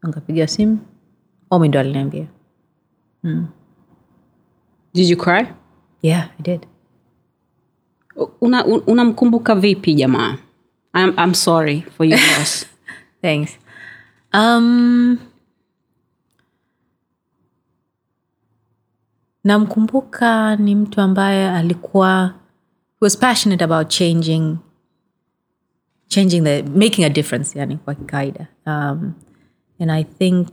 So nkapigiwa simu. Omi ndo aliniambia. Did you cry? Yeah i did. Unamkumbuka una unamkumbuka vipi jamaa? I'm, I'm sorry for your loss thanks. Um, namkumbuka ni mtu ambaye alikuwa was passionate about changing changing the making a difference yani kwa kawaida um, and i think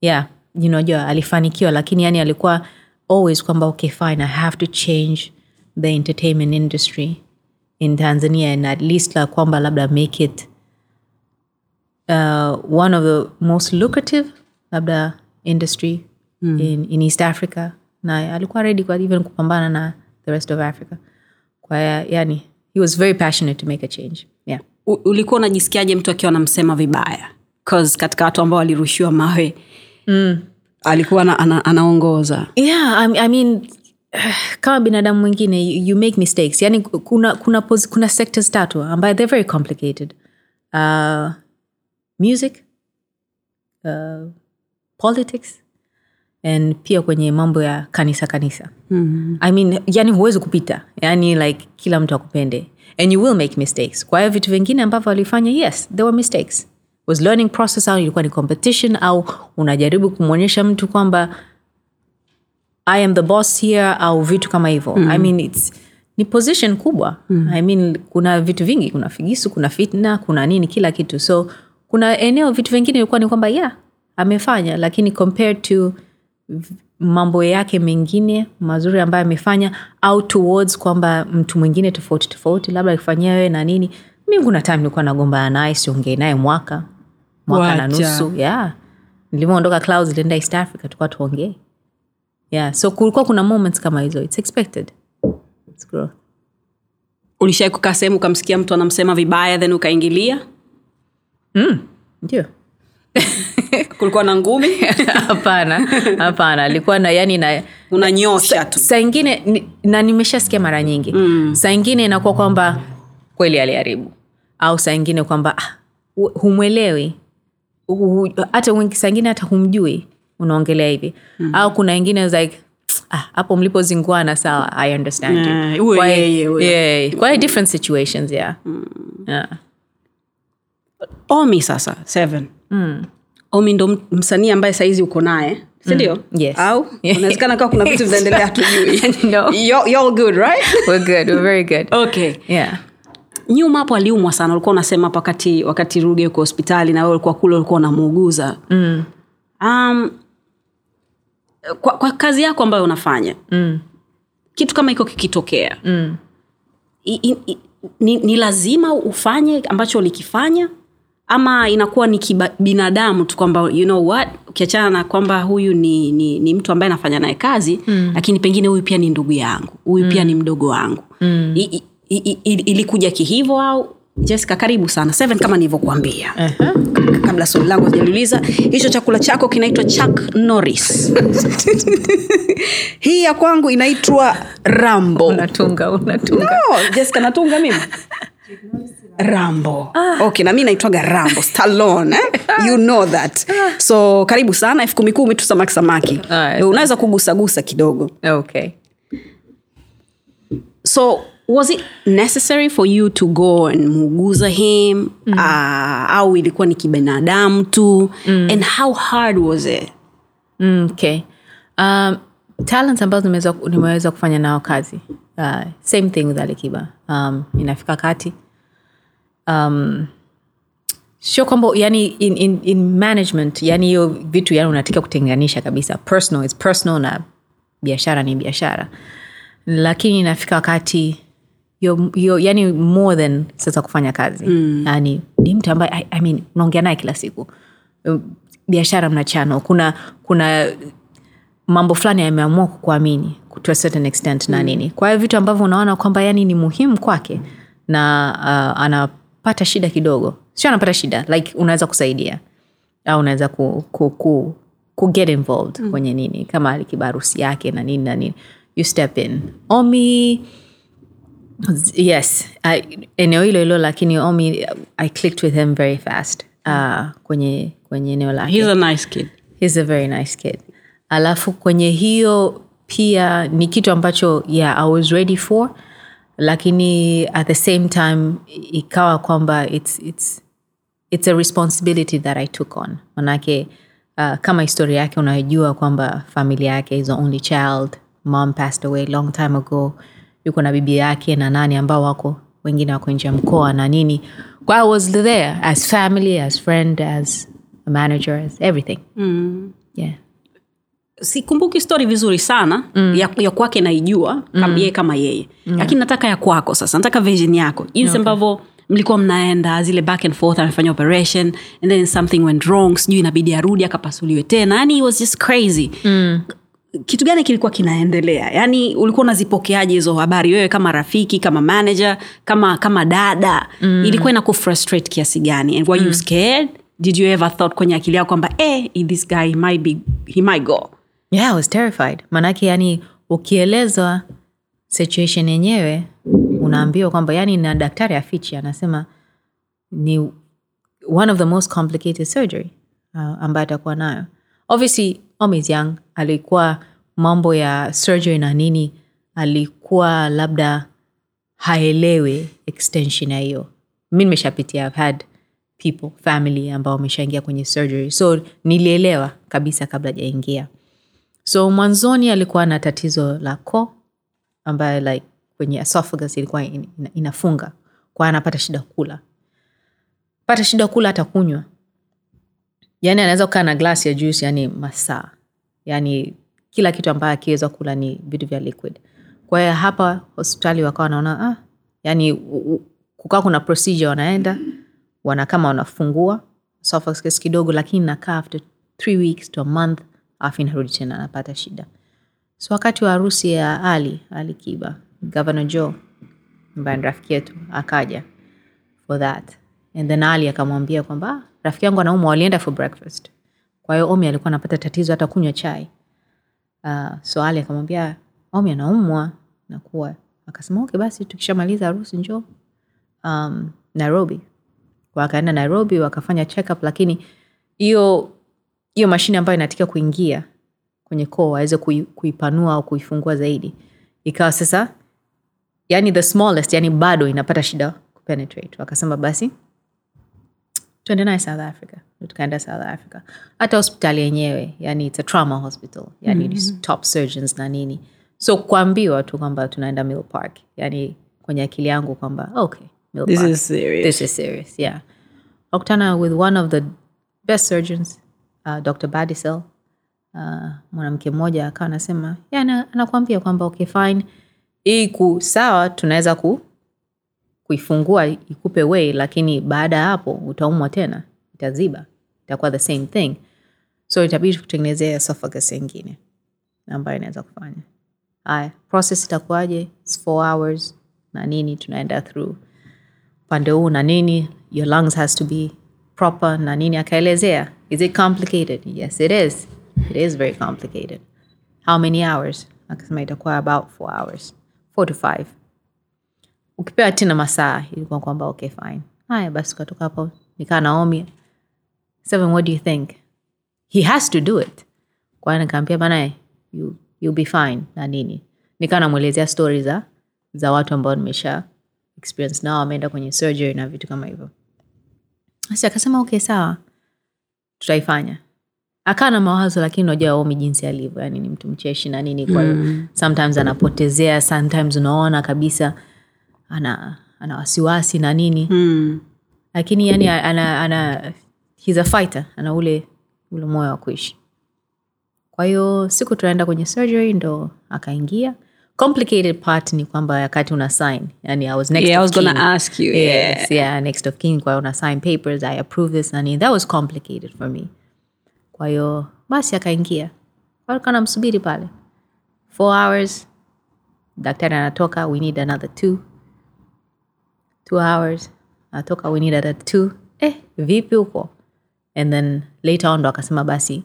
yeah you know, jua alifanikiwa lakini yani alikuwa always kwamba okay fine i have to change the entertainment industry in tanzania and at least la kwamba labda make it uh, one of the most lucrative labda industry mm. in, in east africa. Na alikuwa ready kwa even kupambana na the rest of africa. Kwa yani he was very passionate to make a change. Yeah. U- ulikuwa unajisikiaje mtu akiwa anamsema vibaya? 'Cause katika watu ambao walirushiwa mawe mm. alikuwa ana, ana, anaongoza. Yeah I, I mean kama binadamu mwingine you, you make mistakes. Yani kuna kuna, pos- kuna sectors tatu ambayo they're very complicated. Uh, music uh, politics and pia kwenye mambo ya kanisa kanisa. Mm-hmm. i mean yani huwezi kupita. Yani like kila mtu akupende. And you will make mistakes. Kwa hiyo vitu vingine ambavyo walifanya yes there were mistakes. Was learning process au ilikuwa ni competition au unajaribu kumwonyesha mtu kwamba i am the boss here au vitu kama hivyo. Mm. i mean it's ni position kubwa. Mm. i mean kuna vitu vingi kuna figisu kuna fitna kuna nini kila kitu. So kuna eneo vitu vingine ilikuwa ni kwamba yeah amefanya lakini compared to mambo yake mengine mazuri ambayo amefanya au towards kwamba mtu mwingine tofauti tofauti labda akifanyia wewe na nini mi kuna time nilikuwa nagombana naye siongee naye mwaka mwaka na Wacha. nusu yeah nilivyoondoka clouds ilienda east africa tukawa tuongee yeah so kulikuwa kuna moments kama hizo its expected It's growth. ulishai kukaa sehemu ukamsikia mtu anamsema vibaya then ukaingilia ndio. Kulikuwa na ngumi? Hapana hapana. Alikuwa na yani na unanyosha tu. saa ingine na nimeshasikia mara nyingi. Mm. saa ingine inakuwa kwamba kweli aliharibu. Au saa ingine kwamba ah, humwelewi. Hu- hu- hata saa ingine hata humjui. Unaongelea hivi. Mm. au kuna wengine like ah, hapo mlipozinguana sawa i understand you." Uwe, Kwa- yeah, yeah, kwa different situations yeah. yeah. Omi sasa seven mm. omi ndo msanii ambaye saizi uko naye sindio Mm, yes. au unawezekana kawa kuna vitu vinaendelea tujui No. You're- you're good right we're good we're very good okay yeah nyuma hapo aliumwa sana ulikuwa unasema hapo wakati wakati ruge uko hospitali na wewe ulikuwa kule ulikuwa unamuuguza mm. um, kwa, kwa kazi yako ambayo unafanya mm. kitu kama hiko kikitokea Mm. i, i, i, ni, ni lazima ufanye ambacho ulikifanya ama inakuwa ni binadamu tu kwamba you know what? Ukiachana na kwamba huyu ni, ni, ni mtu ambaye anafanya naye kazi mm. lakini pengine huyu pia ni ndugu yangu huyu mm. pia ni mdogo wangu. Mm. I, I, I, I, ilikuja kihivo au? Jessica karibu sana. Seven kama nilivyokuambia. Uh-huh. kabla swali langu ajaliuliza hicho chakula chako kinaitwa chuck norris. Hii ya kwangu inaitwa rambo. Unatunga unatunga. No, jessica natunga mimi rambo. Ah. okay na mi naitwaga rambo stalon eh? you know that. So karibu sana elfu kumi kumi tu samaki samaki. Ah, unaweza kugusagusa kidogo. Okay. So was it necessary for you to go and muuguza him? Mm. uh, au ilikuwa ni kibinadamu tu? Mm. and how hard was it? Mm, okay. Um, talents ambazo nimeweza kufanya nao kazi. Uh, same thing with alikiba. Um, inafika kati um, sio kwamba yani in, in, in management yani hiyo vitu yani unatakiwa kutenganisha kabisa. Personal is personal na biashara ni biashara. Lakini inafika wakati you're, you're, yani more than sasa kufanya kazi. Mm. yani ni mtu ambaye I, I mean, unaongea naye kila siku. Um, biashara mnachano kuna kuna mambo fulani yameamua kukuamini to a certain extent na nini. Kwa hiyo vitu ambavyo unaona kwamba yani ni muhimu kwake na uh, anapata shida kidogo. Sio anapata shida like unaweza kusaidia. Au unaweza ku, ku, ku, ku get involved mm. kwenye nini. Kama alikibarusi yake na nini na nini. You step in. Omi yes I, eneo hilo hilo lakini omi i clicked with him very fast uh, kwenye kwenye eneo lake. He's a nice kid. He's a very nice kid. Alafu kwenye hiyo pia ni kitu ambacho yeah, i was ready for lakini at the same time ikawa kwamba it's, it's, it's a responsibility that i took on. Manake uh, kama historia yake unayojua kwamba familia yake is the only child mom passed away long time ago yuko na bibi yake na nani ambao wako wengine wako nje ya mkoa na nini. I was there as family as friend as a manager as everything. Mm. yeah sikumbuki story vizuri sana mm. ya, ya kwake naijua mm. yeye kama yeye. Mm. lakini nataka ya kwako sasa nataka vision yako. Jinsi ambavyo mlikuwa mnaenda zile back and forth amefanya operation and then something went wrong sijui inabidi arudi akapasuliwe tena. Yani it was just crazy. Mm. Kitu gani kilikuwa kinaendelea? Yaani ulikuwa unazipokeaje hizo habari? Wewe kama rafiki kama manager kama kama dada mm. ilikuwa ina kufrustrate kiasi gani? And were you scared? Did you ever thought kwenye akili yako kwamba eh, this guy he might be he might go yeah i was terrified. Maanake yani ukielezwa situation yenyewe unaambiwa kwamba yani na daktari afichi anasema ni one of the most complicated surgery uh, ambayo atakuwa nayo. Obviously omis young. Alikuwa mambo ya surgery na nini alikuwa labda haelewi extension ya hiyo. Mi nimeshapitia I've had people family ambao wameshaingia kwenye surgery. So nilielewa kabisa kabla jaingia so mwanzoni alikuwa na tatizo la ko ambayo like kwenye esophagus ilikuwa in, ina, inafunga. Kwa anapata shida kula. Pata shida kula hata kunywa yani anaweza kukaa na glasi ya juice yani masaa. Yani kila kitu ambayo akiweza kula ni vitu vya liquid. Kwa hiyo hapa hospitali wakawa wanaona ah, yani kukaa kuna procedure wanaenda wana kama wanafungua esophagus kidogo lakini nakaa after three weeks to a month alafu inarudi tena anapata shida. So wakati wa harusi ya ali ali kiba governor joe ambaye ni rafiki yetu akaja for that. And then ali akamwambia kwamba "Ah, rafiki yangu anaumwa walienda for breakfast. Kwa hiyo omi alikuwa anapata tatizo hata kunywa chai. Uh, so ali akamwambia omi anaumwa nakuwa akasema okay basi tukishamaliza harusi njoo um, nairobi. Wakaenda nairobi wakafanya check up lakini hiyo hiyo mashine ambayo inatakiwa kuingia kwenye koo waweze kui, kuipanua au kuifungua zaidi. Ikawa sasa yani the smallest yani bado inapata shida kupenetrate. Wakasema basi tuende naye south africa. Tukaenda south africa. Hata hospitali yenyewe yani it's a trauma hospital. Yani mm-hmm. top surgeons na nini. So kuambiwa tu kwamba tunaenda mill park. Yani kwenye akili yangu kwamba okay mill This park. is serious. this is serious yeah. Wakutana with one of the best surgeons uh, dr badisel uh, mwanamke mmoja akawa anasema anakuambia kwamba okay fine hii ku sawa tunaweza ku kuifungua ikupe way lakini baada ya hapo utaumwa tena itaziba itakuwa the same thing. So itabidi kutengenezea esophagus ingine ambayo inaweza kufanya. Haya process itakuwaje? Four hours na nini tunaenda through upande huu na nini your lungs has to be proper na nini akaelezea is it complicated? Yes it is. It is very complicated. How many hours? Akasema itakuwa about four hours. Four to five. Ukipewa tena masaa ilikuwa kwamba okay fine. Haya basi ukatoka hapo nikaa naomi. Seven what do you think? He has to do it. Kwa hiyo nikaambia bana you, you'll be fine na nini? Nikaa namwelezea stori za za watu ambao nimesha experience nao wameenda kwenye surgery na vitu kama hivyo. Basi akasema okay sawa tutaifanya akaa na mawazo lakini unajua omi jinsi alivyo yani ni mtu mcheshi na nini kwa hiyo mm. sometimes anapotezea sometimes unaona kabisa ana ana wasiwasi na nini Mm. lakini yani ana, ana he's a fighter ana ule ule moyo wa kuishi kwa hiyo siku tunaenda kwenye surgery ndo akaingia complicated part ni kwamba wakati una sign yani i was next Yeah, I of was gonna kin. ask you, yes, yeah. next of king kwa hiyo una sign papers i approve this nani that was complicated for me. Kwa hiyo basi akaingia. Kana msubiri pale. Four hours daktari anatoka we need another two. Two hours anatoka we need another two. Eh vipi huko? And then later on ndo akasema basi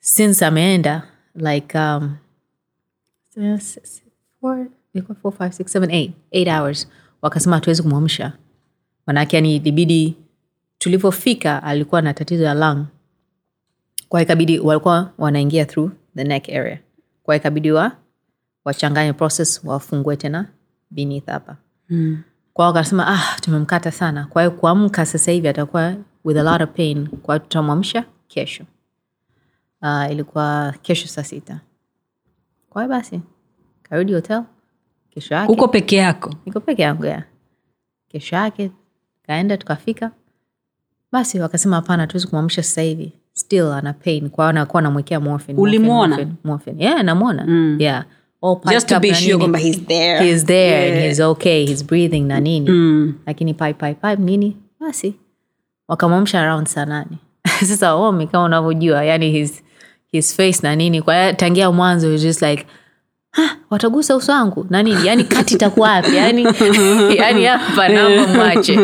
since ameenda like um s- s- four, ilikuwa four, five, six, seven, eight, eight hours. Wakasema hatuwezi kumwamsha. Manake yani ilibidi tulivyofika alikuwa na tatizo ya lung. Kwa ikabidi walikuwa wanaingia through the neck area. Kwa ikabidi wa wachanganye process wafungue tena beneath hapa. Mm. kwa wakasema ah tumemkata sana. Kwa hiyo kuamka sasa hivi atakuwa with a lot of pain. Kwa hiyo tutamwamsha kesho. Uh, ilikuwa kesho saa sita kwa hiyo basi karudi hotel kesho yake. Uko peke yako? Niko peke yangu ya kesho yake kaenda tukafika. Basi wakasema hapana tuwezi kumwamsha sasa hivi. Still ana pain kwa anakuwa namwekea morphine, morphine, Ulimwona? morphine, morphine. yeah namwona. Yeah. All Just to be na sure nini. kwamba he's there. He is there and he's okay he's breathing na nini. Mm. lakini pipe pipe pipe nini? Basi wakamwamsha around saa nane. Sasa omi kama unavyojua yani his, his face na nini. Kwa hiyo tangia mwanzo just like "Ha, watagusa uso wangu? Na nini? Yani kati itakuwa wapi? Yani yani hapa naomba mwache.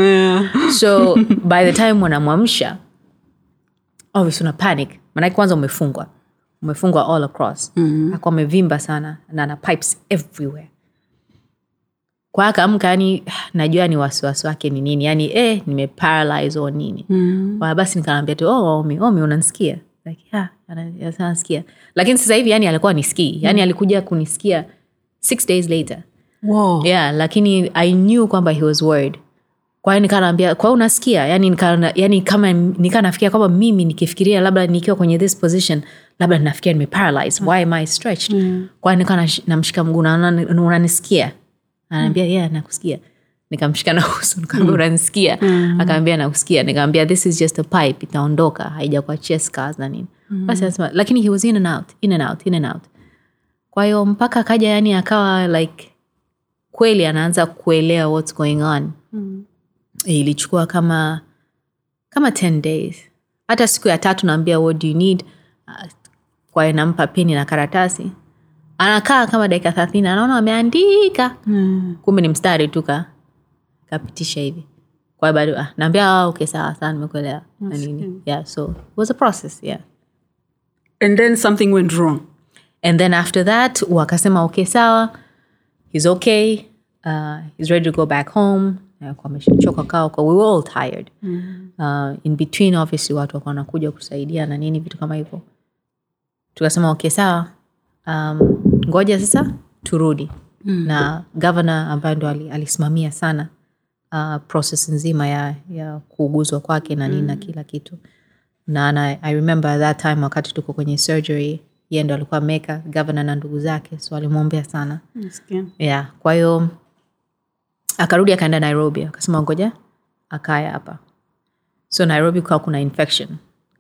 So by the time wanamwamsha obviously una panic. Maanake kwanza umefungwa. Umefungwa all across. Mm-hmm. akuwa amevimba sana na ana pipes everywhere. Kwa akaamka yani najua ni wasiwasi wake ni nini. Yani eh, nimeparalyze o nini. Mm. basi nikaambia tu oh, omi omi unanisikia? Like, yeah, anasikia lakini sasa hivi yani alikuwa nisikii yani alikuja kunisikia six days later. Wow. yeah lakini i knew kwamba he was worried. Kwa hiyo nikanaambia kwao unasikia? Yani, nika, yani kama nikaa nafikiria kwamba mimi nikifikiria labda nikiwa kwenye this position labda nafikiria nimeparalyze why am i stretched? Mm. kwa hiyo nikaa namshika mguu na unanisikia? Anaambia yeah nakusikia. Nikamshika na uso nikaambia unanisikia? Akaambia nakusikia. Nikaambia this is just a pipe itaondoka haijakuachia scars na nini basi anasema lakini he was in and out in and out in and out. Kwa hiyo mpaka akaja yani akawa like kweli anaanza kuelewa what's going on. Mm. ilichukua kama kama 10 days. Hata siku ya tatu naambia what do you need? Uh, kwa nampa peni na karatasi. Anakaa kama dakika thelathini anaona ameandika. Mm. kumbe ni mstari tu ka kapitisha hivi. Kwa bado ah, naambia ah, okay sawa sawa nimekuelewa. Na nini. Yeah so it was a process yeah and then something went wrong. And then after that wakasema okay sawa. He's okay. Uh, he's ready to go back home. Ameshachoka we were all tired. Mm. uh, in between obviously watu wakawa wanakuja kusaidia na nini vitu kama hivyo. Tukasema okay sawa. Um, ngoja sasa turudi. Mm. na gavana ambaye ndo alisimamia sana uh, process nzima ya, ya kuuguzwa kwake na nini na kila kitu na, ana, i remember that time wakati tuko kwenye surgery ye ndo alikuwa meka governor na ndugu zake so alimwombea sana. Nasikia. yeah kwa hiyo akarudi akaenda nairobi akasema ngoja akaya hapa. So nairobi kukawa kuna infection.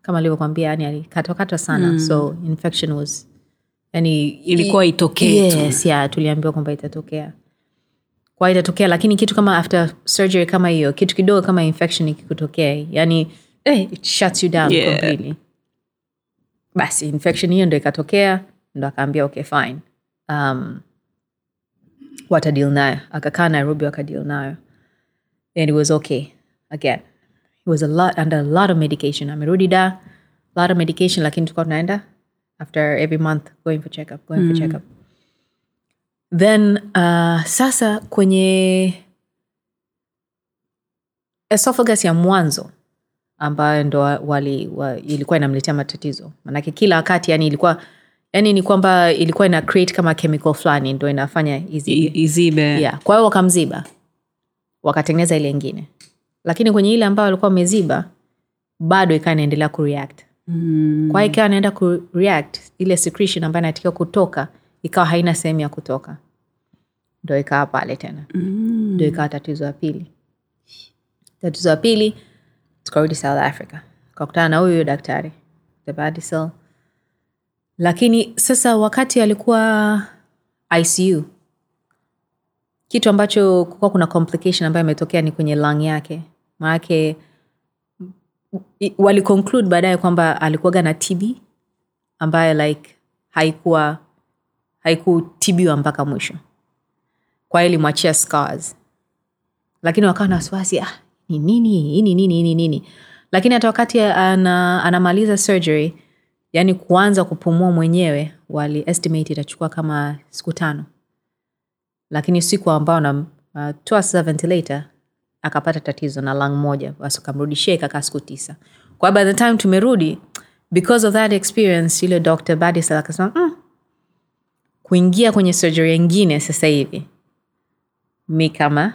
Kama alivyokwambia yani alikatwakatwa sana. Mm. so infection was yani Ilikuwa itokee yes, yeah, tuliambiwa kwamba itatokea. Kwa itatokea lakini kitu kama after surgery kama hiyo kitu kidogo kama infection ikikutokea yani eh, it shuts you down Yeah. completely. Basi infection hiyo ndo ikatokea ndo akaambia okay fine. Um, watadil nayo. Akakaa nairobi wakadil nayo. And it was okay again. It was a lot under a lot of medication. Amerudi da lot of medication lakini tulikuwa tunaenda after every month going for checkup going for checkup. Then uh, sasa kwenye esophagus ya mwanzo ambayo ndo wa- wali, wa, ilikuwa inamletea matatizo. Manake kila wakati yani ilikuwa yani ni kwamba ilikuwa ina create kama chemical fulani ndo inafanya hizi I- izibe. Yeah. kwa hiyo wakamziba. Wakatengeneza ile ingine. Lakini kwenye ile ambayo walikuwa wameziba bado ikawa inaendelea kureact. Mm. kwa hiyo ikawa inaenda kureact ile secretion ambayo inatakiwa kutoka ikawa haina sehemu ya kutoka. Ndo ikawa pale tena. Mm. ndo ikawa tatizo ya pili. Tatizo ya pili tukarudi south africa. Kakutana na huyo daktari Badisel. lakini sasa wakati alikuwa icu kitu ambacho kukuwa kuna complication ambayo imetokea ni kwenye lung yake. Maanake i- waliconclude baadaye kwamba alikuwaga na tb ambayo like haikuwa haikutibiwa mpaka mwisho. Kwa hiyo ilimwachia scars. Lakini wakawa na wasiwasi ah, ni nini? Ni nini? Ni nini? Lakini hata wakati ana, anamaliza surgery yani kuanza kupumua mwenyewe wali estimate itachukua kama siku tano. Lakini siku ambao anatoa uh, ventilator akapata tatizo na lang moja basi ukamrudishia ikakaa siku tisa. Kwa by the time tumerudi because of that experience yule dr badisel akasema mm, kuingia kwenye surgery ingine sasa hivi mi kama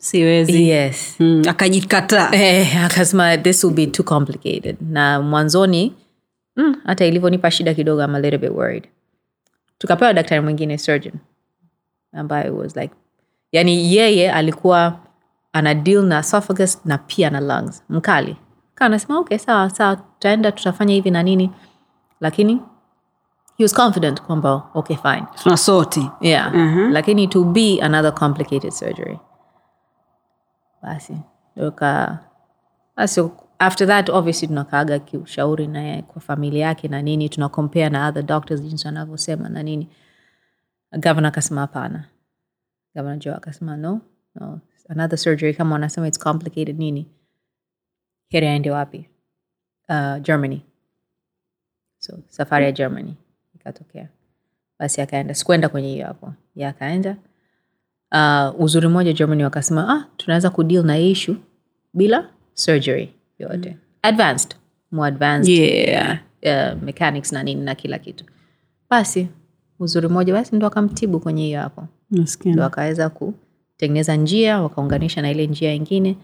siwezi. Yes. Mm. akajikataa eh, akasema this will be too complicated. Na mwanzoni mm, hata ilivyonipa shida kidogo I'm a little bit worried. Tukapewa daktari mwingine surgeon ambaye was like yani yeye alikuwa ana deal na esophagus na pia na lungs mkali. Kaa anasema okay sawa sawa tutaenda tutafanya hivi na nini. Lakini he was confident kwamba okay fine. Tuna soti yeah. Lakini to be another complicated surgery basi ka basi after that obviously tunakaaga kiushauri naye kwa familia yake na nini tuna compare na other doctors jinsi wanavyosema na nini. Gavana akasema hapana. Gavana jo akasema no no. Another surgery kama wanasema its complicated nini heri aende wapi? Uh, germany. So safari ya germany ikatokea. Basi akaenda sikuenda kwenye hiyo hapo. Ya akaenda uh, uzuri mmoja germany wakasema ah, tunaweza kudeal na hii issue bila surgery yote. Advanced more advanced Yeah. uh, mechanics na nini na kila kitu. Basi uzuri mmoja basi ndo akamtibu kwenye hiyo hapo. Ndo akaweza kutengeneza njia wakaunganisha na ile njia ingine.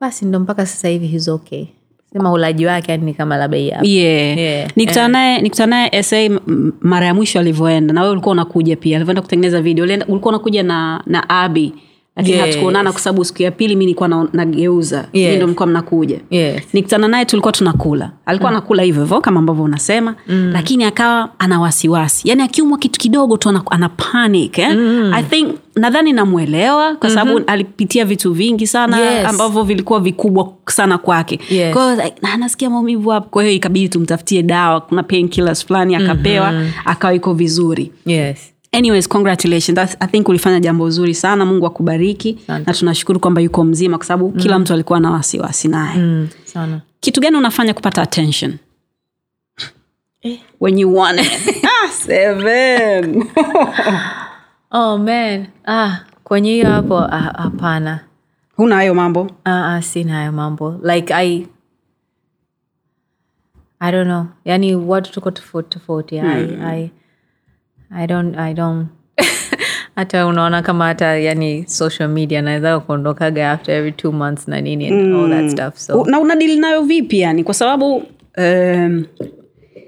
Basi ndo mpaka sasa hivi hizo okay sema ulaji wake yani ni kama labda yeah. Yeah. nikutana naye nikutana sa mara ya mwisho alivyoenda na wewe ulikuwa unakuja pia alivyoenda kutengeneza video ulikuwa unakuja na na abi lakini Yes. hatukuonana kwa sababu siku ya pili mi nilikuwa nageuza Yes. ndo mlikuwa mnakuja Yes. nikutana naye tulikuwa tunakula alikuwa anakula hivyo hivyo kama ambavyo unasema mm. lakini akawa ana wasiwasi yani akiumwa kitu kidogo tu ana panic eh? mm. i think nadhani namwelewa kwa sababu mm-hmm. alipitia vitu vingi sana Yes. ambavyo vilikuwa vikubwa sana kwake Yes. kwao like, anasikia maumivu hapo kwa hiyo ikabidi tumtafutie dawa kuna painkillers fulani akapewa mm-hmm. akawa iko vizuri yes anyways congratulations. That's, i think ulifanya jambo zuri sana. Mungu akubariki. Na tunashukuru kwamba yuko mzima kwa sababu mm. kila mtu alikuwa na wasiwasi naye. Mm, sana. Kitu gani unafanya kupata attention? When you want it. Ah, seven. oh man. Ah, kwenye hiyo hapo ah, huna hayo mambo? Ah, ah, sina hayo mambo. Like i i don't know. Yani watu tuko tofauti tofauti. I, I, i don't i don't. Hata unaona kama hata yani social media naweza kuondokaga after every two months na nini and all that stuff so. Na unadili nayo vipi yani? Kwa sababu um,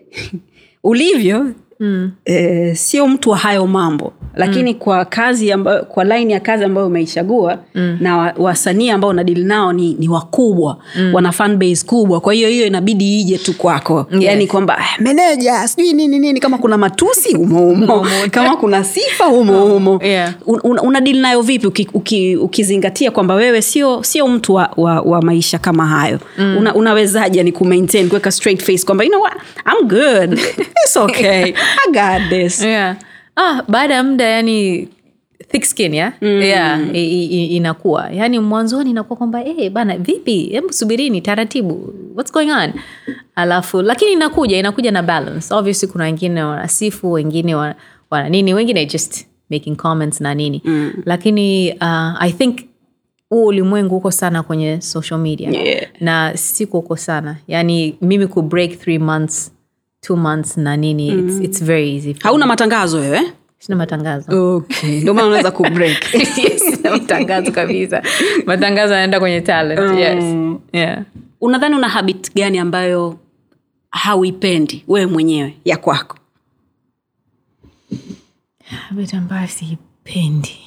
ulivyo mm. eh, sio mtu wa hayo mambo lakini mm. kwa kazi amba, kwa line ya kazi ambayo umeichagua mm. na wasanii ambao unadili nao ni, ni wakubwa mm. wana fan base kubwa kwa hiyo hiyo inabidi ije tu kwako yes. yani kwamba "Ah, meneja sijui nini nini kama kuna matusi umoumo kama kuna sifa umoumo Yeah. un, un, unadili nayo vipi uki, uki, ukizingatia kwamba wewe sio sio mtu wa, wa, wa maisha kama hayo mm. una, unawezaje ni kumaintain kuweka straight face kwamba you know what I'm good it's okay I got this. Yeah. ah, baada ya muda yani thick skin ya mm. yeah, i, i, i- inakuwa. Yani mwanzoni inakuwa kwamba hey, bana vipi? Hebu subirini taratibu. What's going on? Alafu lakini inakuja inakuja na balance. Obviously kuna wengine wanasifu wengine wana, wana nini wengine just making comments na nini. Mm. lakini uh, i think huu ulimwengu uko sana kwenye social media. Yeah. na siku uko sana. Yani mimi ku break three months two months na nini mm. it's, it's very easy hauna matangazo wewe? Sina matangazo. Okay. ndio maana unaweza kubreak yes, sina matangazo kabisa. Matangazo yanaenda kwenye talent yes. Yeah. Unadhani una habit gani ambayo hauipendi wewe mwenyewe ya kwako? Habit ambayo siipendi.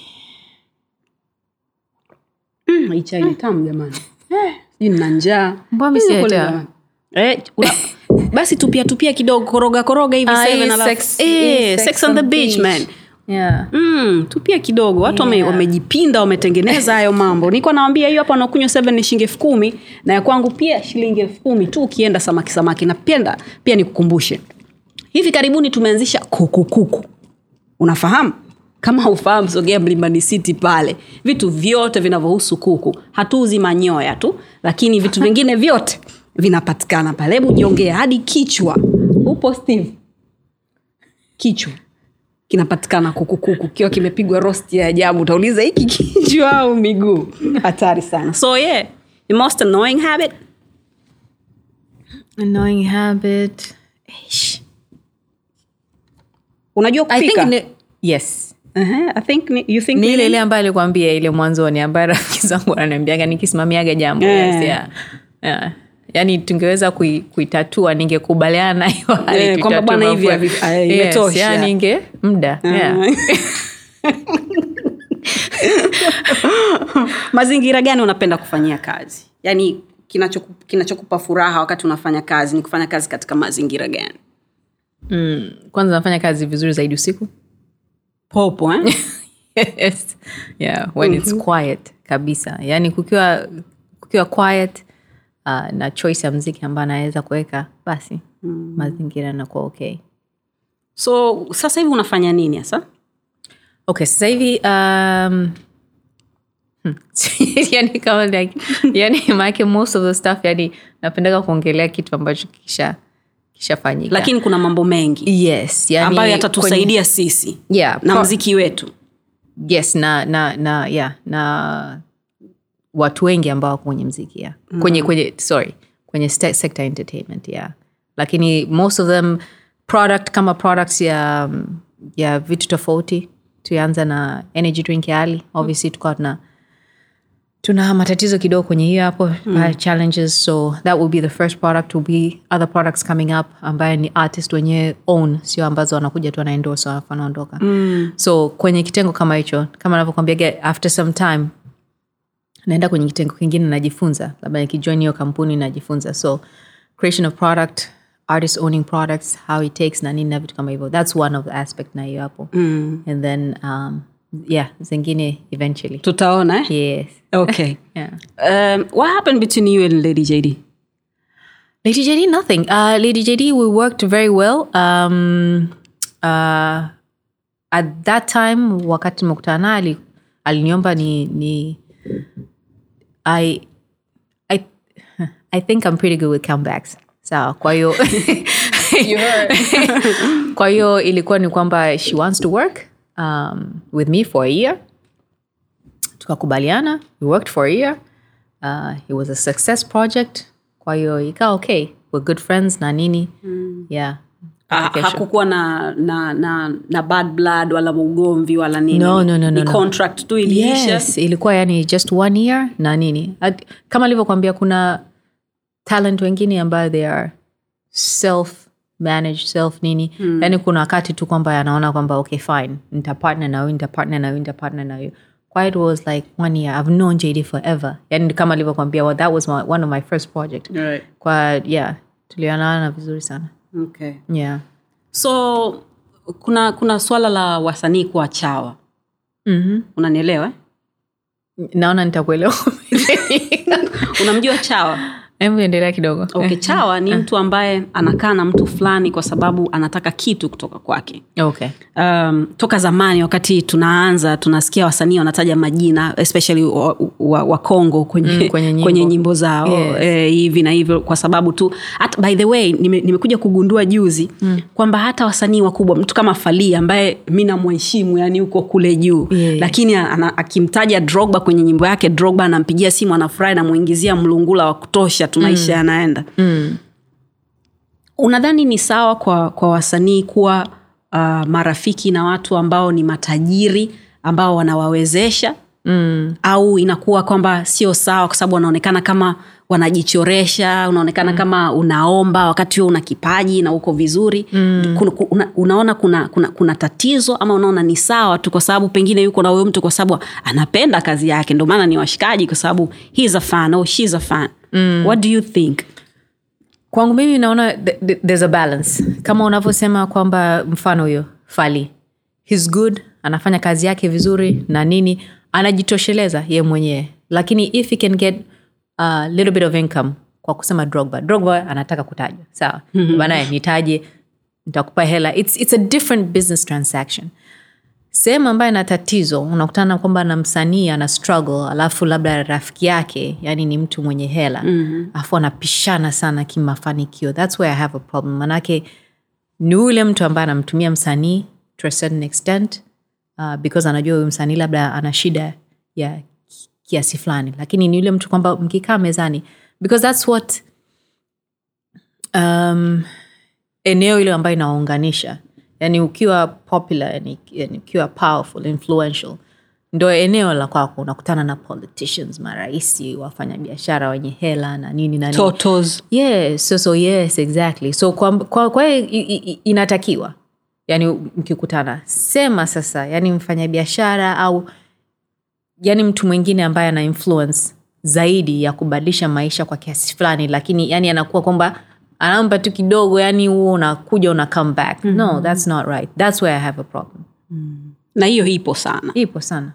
Mm, hii ni tamu jamani. Sijui nina njaa. Mbona Eh, basi tupia tupia kidogo koroga koroga hivi Ah, seven sex- eh, hii sex on the beach man. Yeah. Mm, tupia kidogo. Watu Yeah. wamejipinda wametengeneza hayo mambo. Nilikuwa nawambia hiyo hapa nakunywa 7 ni shilingi elfu kumi na ya kwangu pia shilingi elfu kumi tu ukienda samaki samaki. Napenda pia nikukumbushe. Hivi karibuni tumeanzisha kukukuku unafahamu? Kama ufahamu sogea mlimani city pale. Vitu vyote vinavyohusu kuku. Hatuuzi manyoya tu lakini vitu vingine vyote vinapatikana pale. Hebu jiongea hadi kichwa. Upo steve? Kichwa. Kinapatikana kukukuku kiwa kimepigwa rost ya ajabu. Utauliza hiki kichwa au miguu? Hatari sana. So yeah. The most annoying habit? Annoying habit. Eish. unajua kupika? ni, yes. Uh-huh. I think ni, you think ni ni ile ile ambayo alikwambia ile mwanzoni ambayo rafiki zangu ananiambiaga nikisimamiaga jambo. Yeah. yes, yeah. Yeah. Yaani tungeweza kui, kuitatua ningekubaliana na yeah, Eh, kwamba bwana hivi imetosha yes, ah, yani inge muda yeah. mazingira gani unapenda kufanyia kazi yaani kinachoku- kinachokupa furaha wakati unafanya kazi ni kufanya kazi katika mazingira gani mm. kwanza nafanya kazi vizuri zaidi usiku popo eh? yes. yeah, when it's quiet kabisa yaani kukiwa kukiwa quiet uh, na choice ya mziki ambayo anaweza kuweka basi mm. mazingira yanakuwa okay. So sasa hivi unafanya nini hasa? Okay sasa hivi um, hmm, yani kama like, yani maake most of the stuff yani napendaga kuongelea kitu ambacho kisha kishafanyika. Lakini kuna mambo mengi. Yes yani ambayo yatatusaidia sisi yeah, na pro- mziki wetu. Yes na na na yeah na watu wengi ambao wako kwenye mziki yeah. kwenye kwenye sorry kwenye sector entertainment yeah lakini most of them product kama products ya ya vitu tofauti tuanza na energy drink ya ali obviously tukawa tuna tuna matatizo kidogo kwenye hiyo hapo mm. challenges so that will be the first product will be other products coming up ambaye ni artist wenyewe own sio ambazo wanakuja tu wanaendosa alafu wanaondoka mm. so kwenye kitengo kama hicho kama anavyokwambia after some time naenda kwenye kitengo kingine najifunza labda nikijoin hiyo kampuni najifunza so creation of product artist owning products how it takes na nini na vitu kama hivyo that's one of the aspect na hiyo hapo mm. and then um, yeah zingine eventually tutaona eh? yes okay yeah um, what happened between you and lady jd Lady JD, nothing. Uh, Lady JD, we worked very well. Um, uh, at that time, wakati mekutana ali- aliniomba ni, ni I, I, I think I'm pretty good with comebacks. Sawa, kwa hiyo kwa hiyo ilikuwa ni kwamba she wants to work um, with me for a year. Tukakubaliana we worked for a year. Uh, it was a success project. Kwa hiyo ikawa okay. We're good friends na nini. Yeah Kesho. hakukuwa na na, na na bad blood wala ugomvi wala nini? No, no, no, ni contract no. tu iliisha? Yes ilikuwa yani just one year na nini? At- kama alivyokwambia kuna talent wengine ambayo they are self manage self nini. Mm. yani kuna wakati tu kwamba anaona kwamba okay fine nitapartner na huyu nitapartner na huyu nitapartner na huyu. It was like one year. I've known jd forever. Yani kama alivyokwambia well, that was my, one of my first project. Right. kwa yeah tulionana vizuri sana Okay. yeah. So kuna kuna swala la wasanii kuwa chawa. Mm-hmm. unanielewa? Naona nitakuelewa. Unamjua chawa hebu endelea kidogo okay, chawa ni mtu ambaye anakaa na mtu fulani kwa sababu anataka kitu kutoka kwake okay um, toka zamani wakati tunaanza tunasikia wasanii wanataja majina especially wakongo wa, wa kwenye, Mm, kwenye nyimbo. kwenye nyimbo zao Yes. eh, hivi na hivyo kwa sababu tu at, by the way nime, nimekuja kugundua juzi mm. kwamba hata wasanii wakubwa mtu kama falii ambaye mi namwheshimu yani huko kule juu yes. lakini ana, akimtaja Drogba kwenye nyimbo yake Drogba anampigia simu anafurahi namwingizia mlungula wa kutosha tu maisha yanaenda mm. unadhani ni sawa kwa, kwa wasanii kuwa uh, marafiki na watu ambao ni matajiri ambao wanawawezesha Mm. au inakuwa kwamba sio sawa kwa sababu wanaonekana kama wanajichoresha unaonekana mm. kama unaomba wakati huo una kipaji na uko vizuri mm. kuna, una, unaona kuna, kuna, kuna tatizo ama unaona ni sawa tu kwa sababu pengine yuko na huyo mtu kwa sababu anapenda kazi yake ndio maana ni washikaji kwa sababu he's a fan oh, she's a fan mm. what do you think? Kwangu mimi naona th- th- there's a balance. Kama unavyosema kwamba mfano huyo fali hes good anafanya kazi yake vizuri na nini anajitosheleza ye mwenyewe. Lakini if he can get a little bit of income kwa kusema drogba drogba anataka kutajwa. Sawa. Mm-hmm. banaye nitaje nitakupa hela. It's, it's a different business transaction sehemu ambayo ina tatizo unakutana kwamba na msanii ana struggle alafu labda rafiki yake yani ni mtu mwenye hela mm-hmm. alafu anapishana sana kimafanikio. Thats where i have a problem. Manake ni ule mtu ambaye anamtumia msanii to a certain extent uh, because anajua huyu msanii labda ana shida ya kiasi fulani. Lakini ni yule mtu kwamba mkikaa mezani because thats what um, eneo ile ambayo inaunganisha yani ukiwa popular yani, yani ukiwa powerful influential ndo eneo la kwako unakutana na politicians marahisi wafanyabiashara wenye hela na nini na totos yes so, so yes exactly. So kwa, kwa, inatakiwa yani mkikutana. Sema sasa yani mfanyabiashara au yani mtu mwingine ambaye ana influence zaidi ya kubadilisha maisha kwa kiasi fulani lakini yani anakuwa kwamba anampa tu kidogo yani huo unakuja una come back. Mm-hmm. no that's not right. That's where i have a problem. Na hiyo ipo sana. Ipo sana.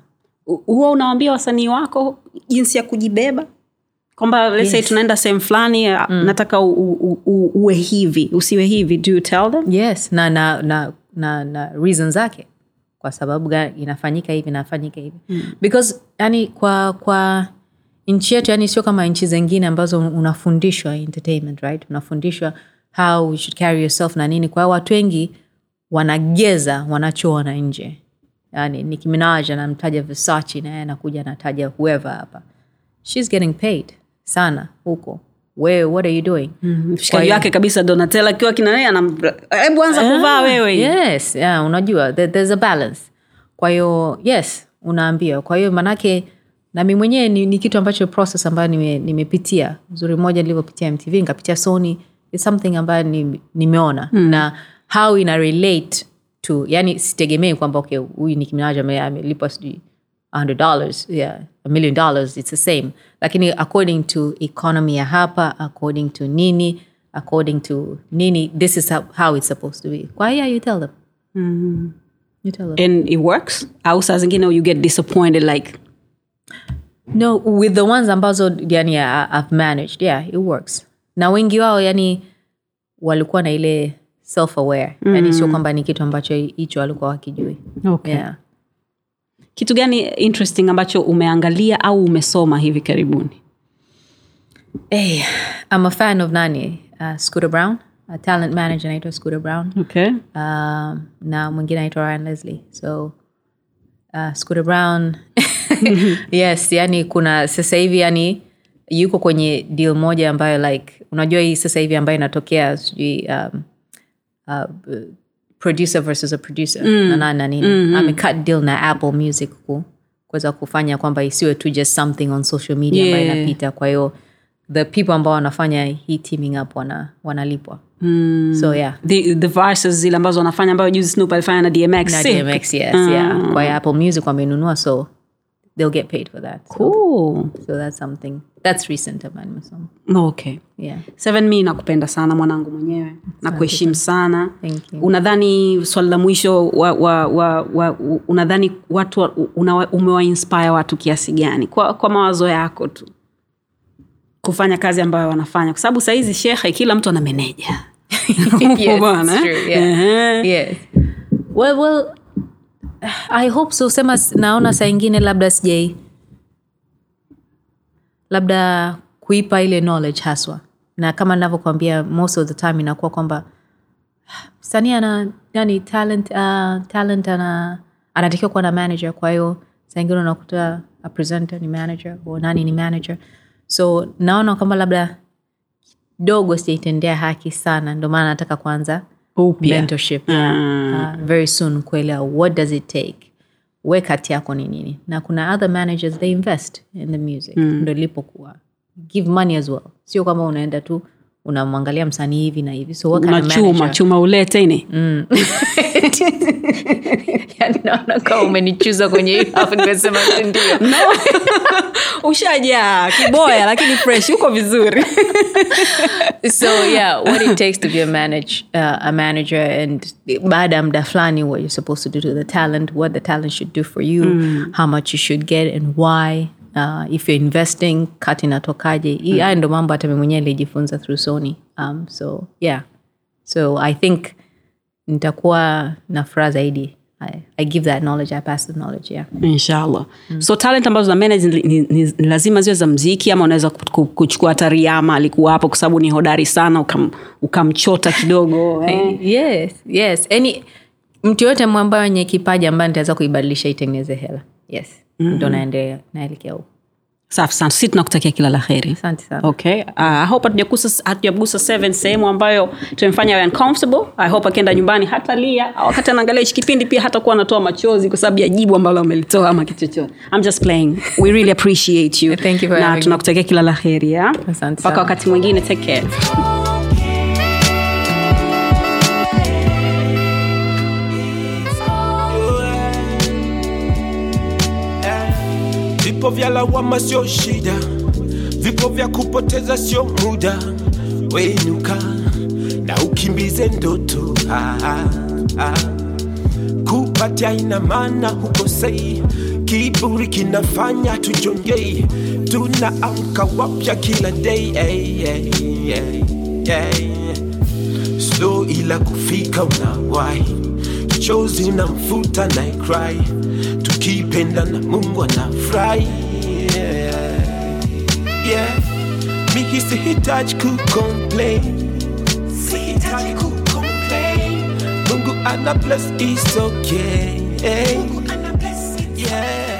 Huwa unawambia wasanii wako jinsi ya kujibeba? Kwamba say Yes. tunaenda sehemu fulani mm. nataka u, u, u, uwe hivi usiwe hivi do you tell them? Yes na na na na, na reason zake. Kwa sababu gani? Inafanyika hivi inafanyika hivi. Mm. because yani kwa kwa nchi yetu yani sio kama nchi zingine ambazo unafundishwa entertainment right? Unafundishwa how you should carry yourself na nini. Kwa hiyo watu wengi wanageza wanachoona nje. Yani Nicki Minaj anamtaja Versace naye anakuja anataja whoever hapa. She's getting paid sana huko. Wewe what are you doing? Kwa mshikaji hiyo- wake kabisa donatela akiwa kina naye hebu anza kuvaa wewe yes yeah, unajua there, there's a balance. Kwa hiyo yes unaambia kwa hiyo manake nami mwenyewe ni, ni kitu ambacho process ambayo nime- nimepitia. Zuri moja nilivyopitia mtv nikapitia sony is something ambayo ni- nimeona. Mm. na how ina relate to yani sitegemei kwamba okay huyu ni kiminaja amelipwa sijui $100 yeah a million dollars it's the same. Lakini according to economy ya hapa according to nini according to nini this is how, how it's supposed to be. Kwa hiyo you tell them. You tell them. And it works? Au saa zingine you get disappointed like no with the ones ambazo yani i've managed yeah it works na wengi wao yani walikuwa na ile self aware mm. yani sio kwamba ni kitu ambacho hicho walikuwa wakijui okay. yeah. kitu gani interesting ambacho umeangalia au umesoma hivi karibuni hey, i'm a fan of nani uh, scooter brown a talent manager anaitwa scooter brown okay. uh, na mwingine anaitwa ryan leslie so uh, scooter brown yes yani kuna sasa hivi yani yuko kwenye deal moja ambayo like unajua hii sasa hivi ambayo inatokea sijui um, uh, producer versus a producer mm. nanani na nini mm-hmm. amecut deal na apple music ku kuweza kufanya kwamba isiwe tu just something on social media ambayo inapita kwa hiyo the people ambao wanafanya hii teaming up wana, wanalipwa so yeah the, the verses zile ambazo wanafanya ambayo juzi snoop alifanya na dmx na? DMX, yes, yeah. kwa apple music wamenunua so they'll get paid for that so, Cool. so that's something. That's recent about Muslim. okay. Yeah. Seven mi nakupenda sana mwanangu mwenyewe. Na kuheshimu sana. Thank you. unadhani swali la mwisho wa, wa, wa, wa, unadhani watu una, umewainspire watu kiasi gani? Kwa, kwa mawazo yako tu. Kufanya kazi ambayo wanafanya. Kwa sababu sahizi shekhe kila mtu ana meneja. Yes, Bwana, yeah. Yes. Well well i hope so. Sema naona saa ingine labda sijai. Labda kuipa ile knowledge haswa. Na kama navyokwambia most of the time inakuwa kwamba msanii ana yani talent uh, talent ana anatakiwa kuwa na manager. Kwa hiyo saa ingine unakuta a presenter ni manager o nani ni manager. So naona kwamba labda kidogo sijaitendea haki sana. Ndio maana nataka kwanza Upya. mentorship yeah. uh, very soon kuelewa what does it take we kati yako ni nini na kuna other managers they invest in the music mm. ndo lipokuwa give money as well sio kwamba unaenda tu unamwangalia msanii hivi na hivi. So what unachuma chuma ulete ini. Yani naona kama umenichuza kwenye hiyo alafu nimesema ndio. Ushajaa kiboya lakini fresh uko vizuri. So yeah what it takes to be a manage uh, a manager and baada ya muda fulani what you're supposed to do to the talent what the talent should do for you how much you should get and why uh, if you're investing kati inatokaje? Mm. haya ndo mambo hata mi mwenyewe nilijifunza through sony. Um, so yeah. So i think nitakuwa na furaha zaidi. I, I give that knowledge i pass the knowledge yeah. Inshallah. So talent ambazo manage ni, ni, ni, ni lazima ziwe za mziki ama unaweza ku- ku- kuchukua hata riama alikuwa hapo kwa sababu ni hodari sana ukam, ukamchota kidogo eh. yes yes. Yani mtu yoyote ambaye wenye kipaji ambaye nitaweza kuibadilisha itengeneze hela yes. Ndo naendelea naelekea huko. Safi sana. Si tunakutakia kila la heri asante sana. Okay. Uh, I hope hatujagusa seven sehemu ambayo tumemfanya awe uncomfortable. I hope akienda nyumbani hata lia wakati anaangalia hichi kipindi pia hatakuwa anatoa machozi kwa sababu ya jibu ambalo amelitoa ama kitu chochote i'm just playing. We really appreciate you. Thank you for na tunakutakia kila la heri mpaka wakati mwingine. Take care Vipo vya lawama sio shida, vipo vya kupoteza sio muda. Wenuka na ukimbize ndoto ah, ah, ah. Kupatia ina maana hukosei, kiburi kinafanya tujongei, tunaamka wapya kila day hey, hey, hey, hey. slow ila kufika unawahi chozi na mfuta na cry to keep tukipenda na mungu anafurahi yeah. yeah. mimi sihitaji kucomplain sihitaji kucomplain mungu ana bless is okay mungu ana bless yeah.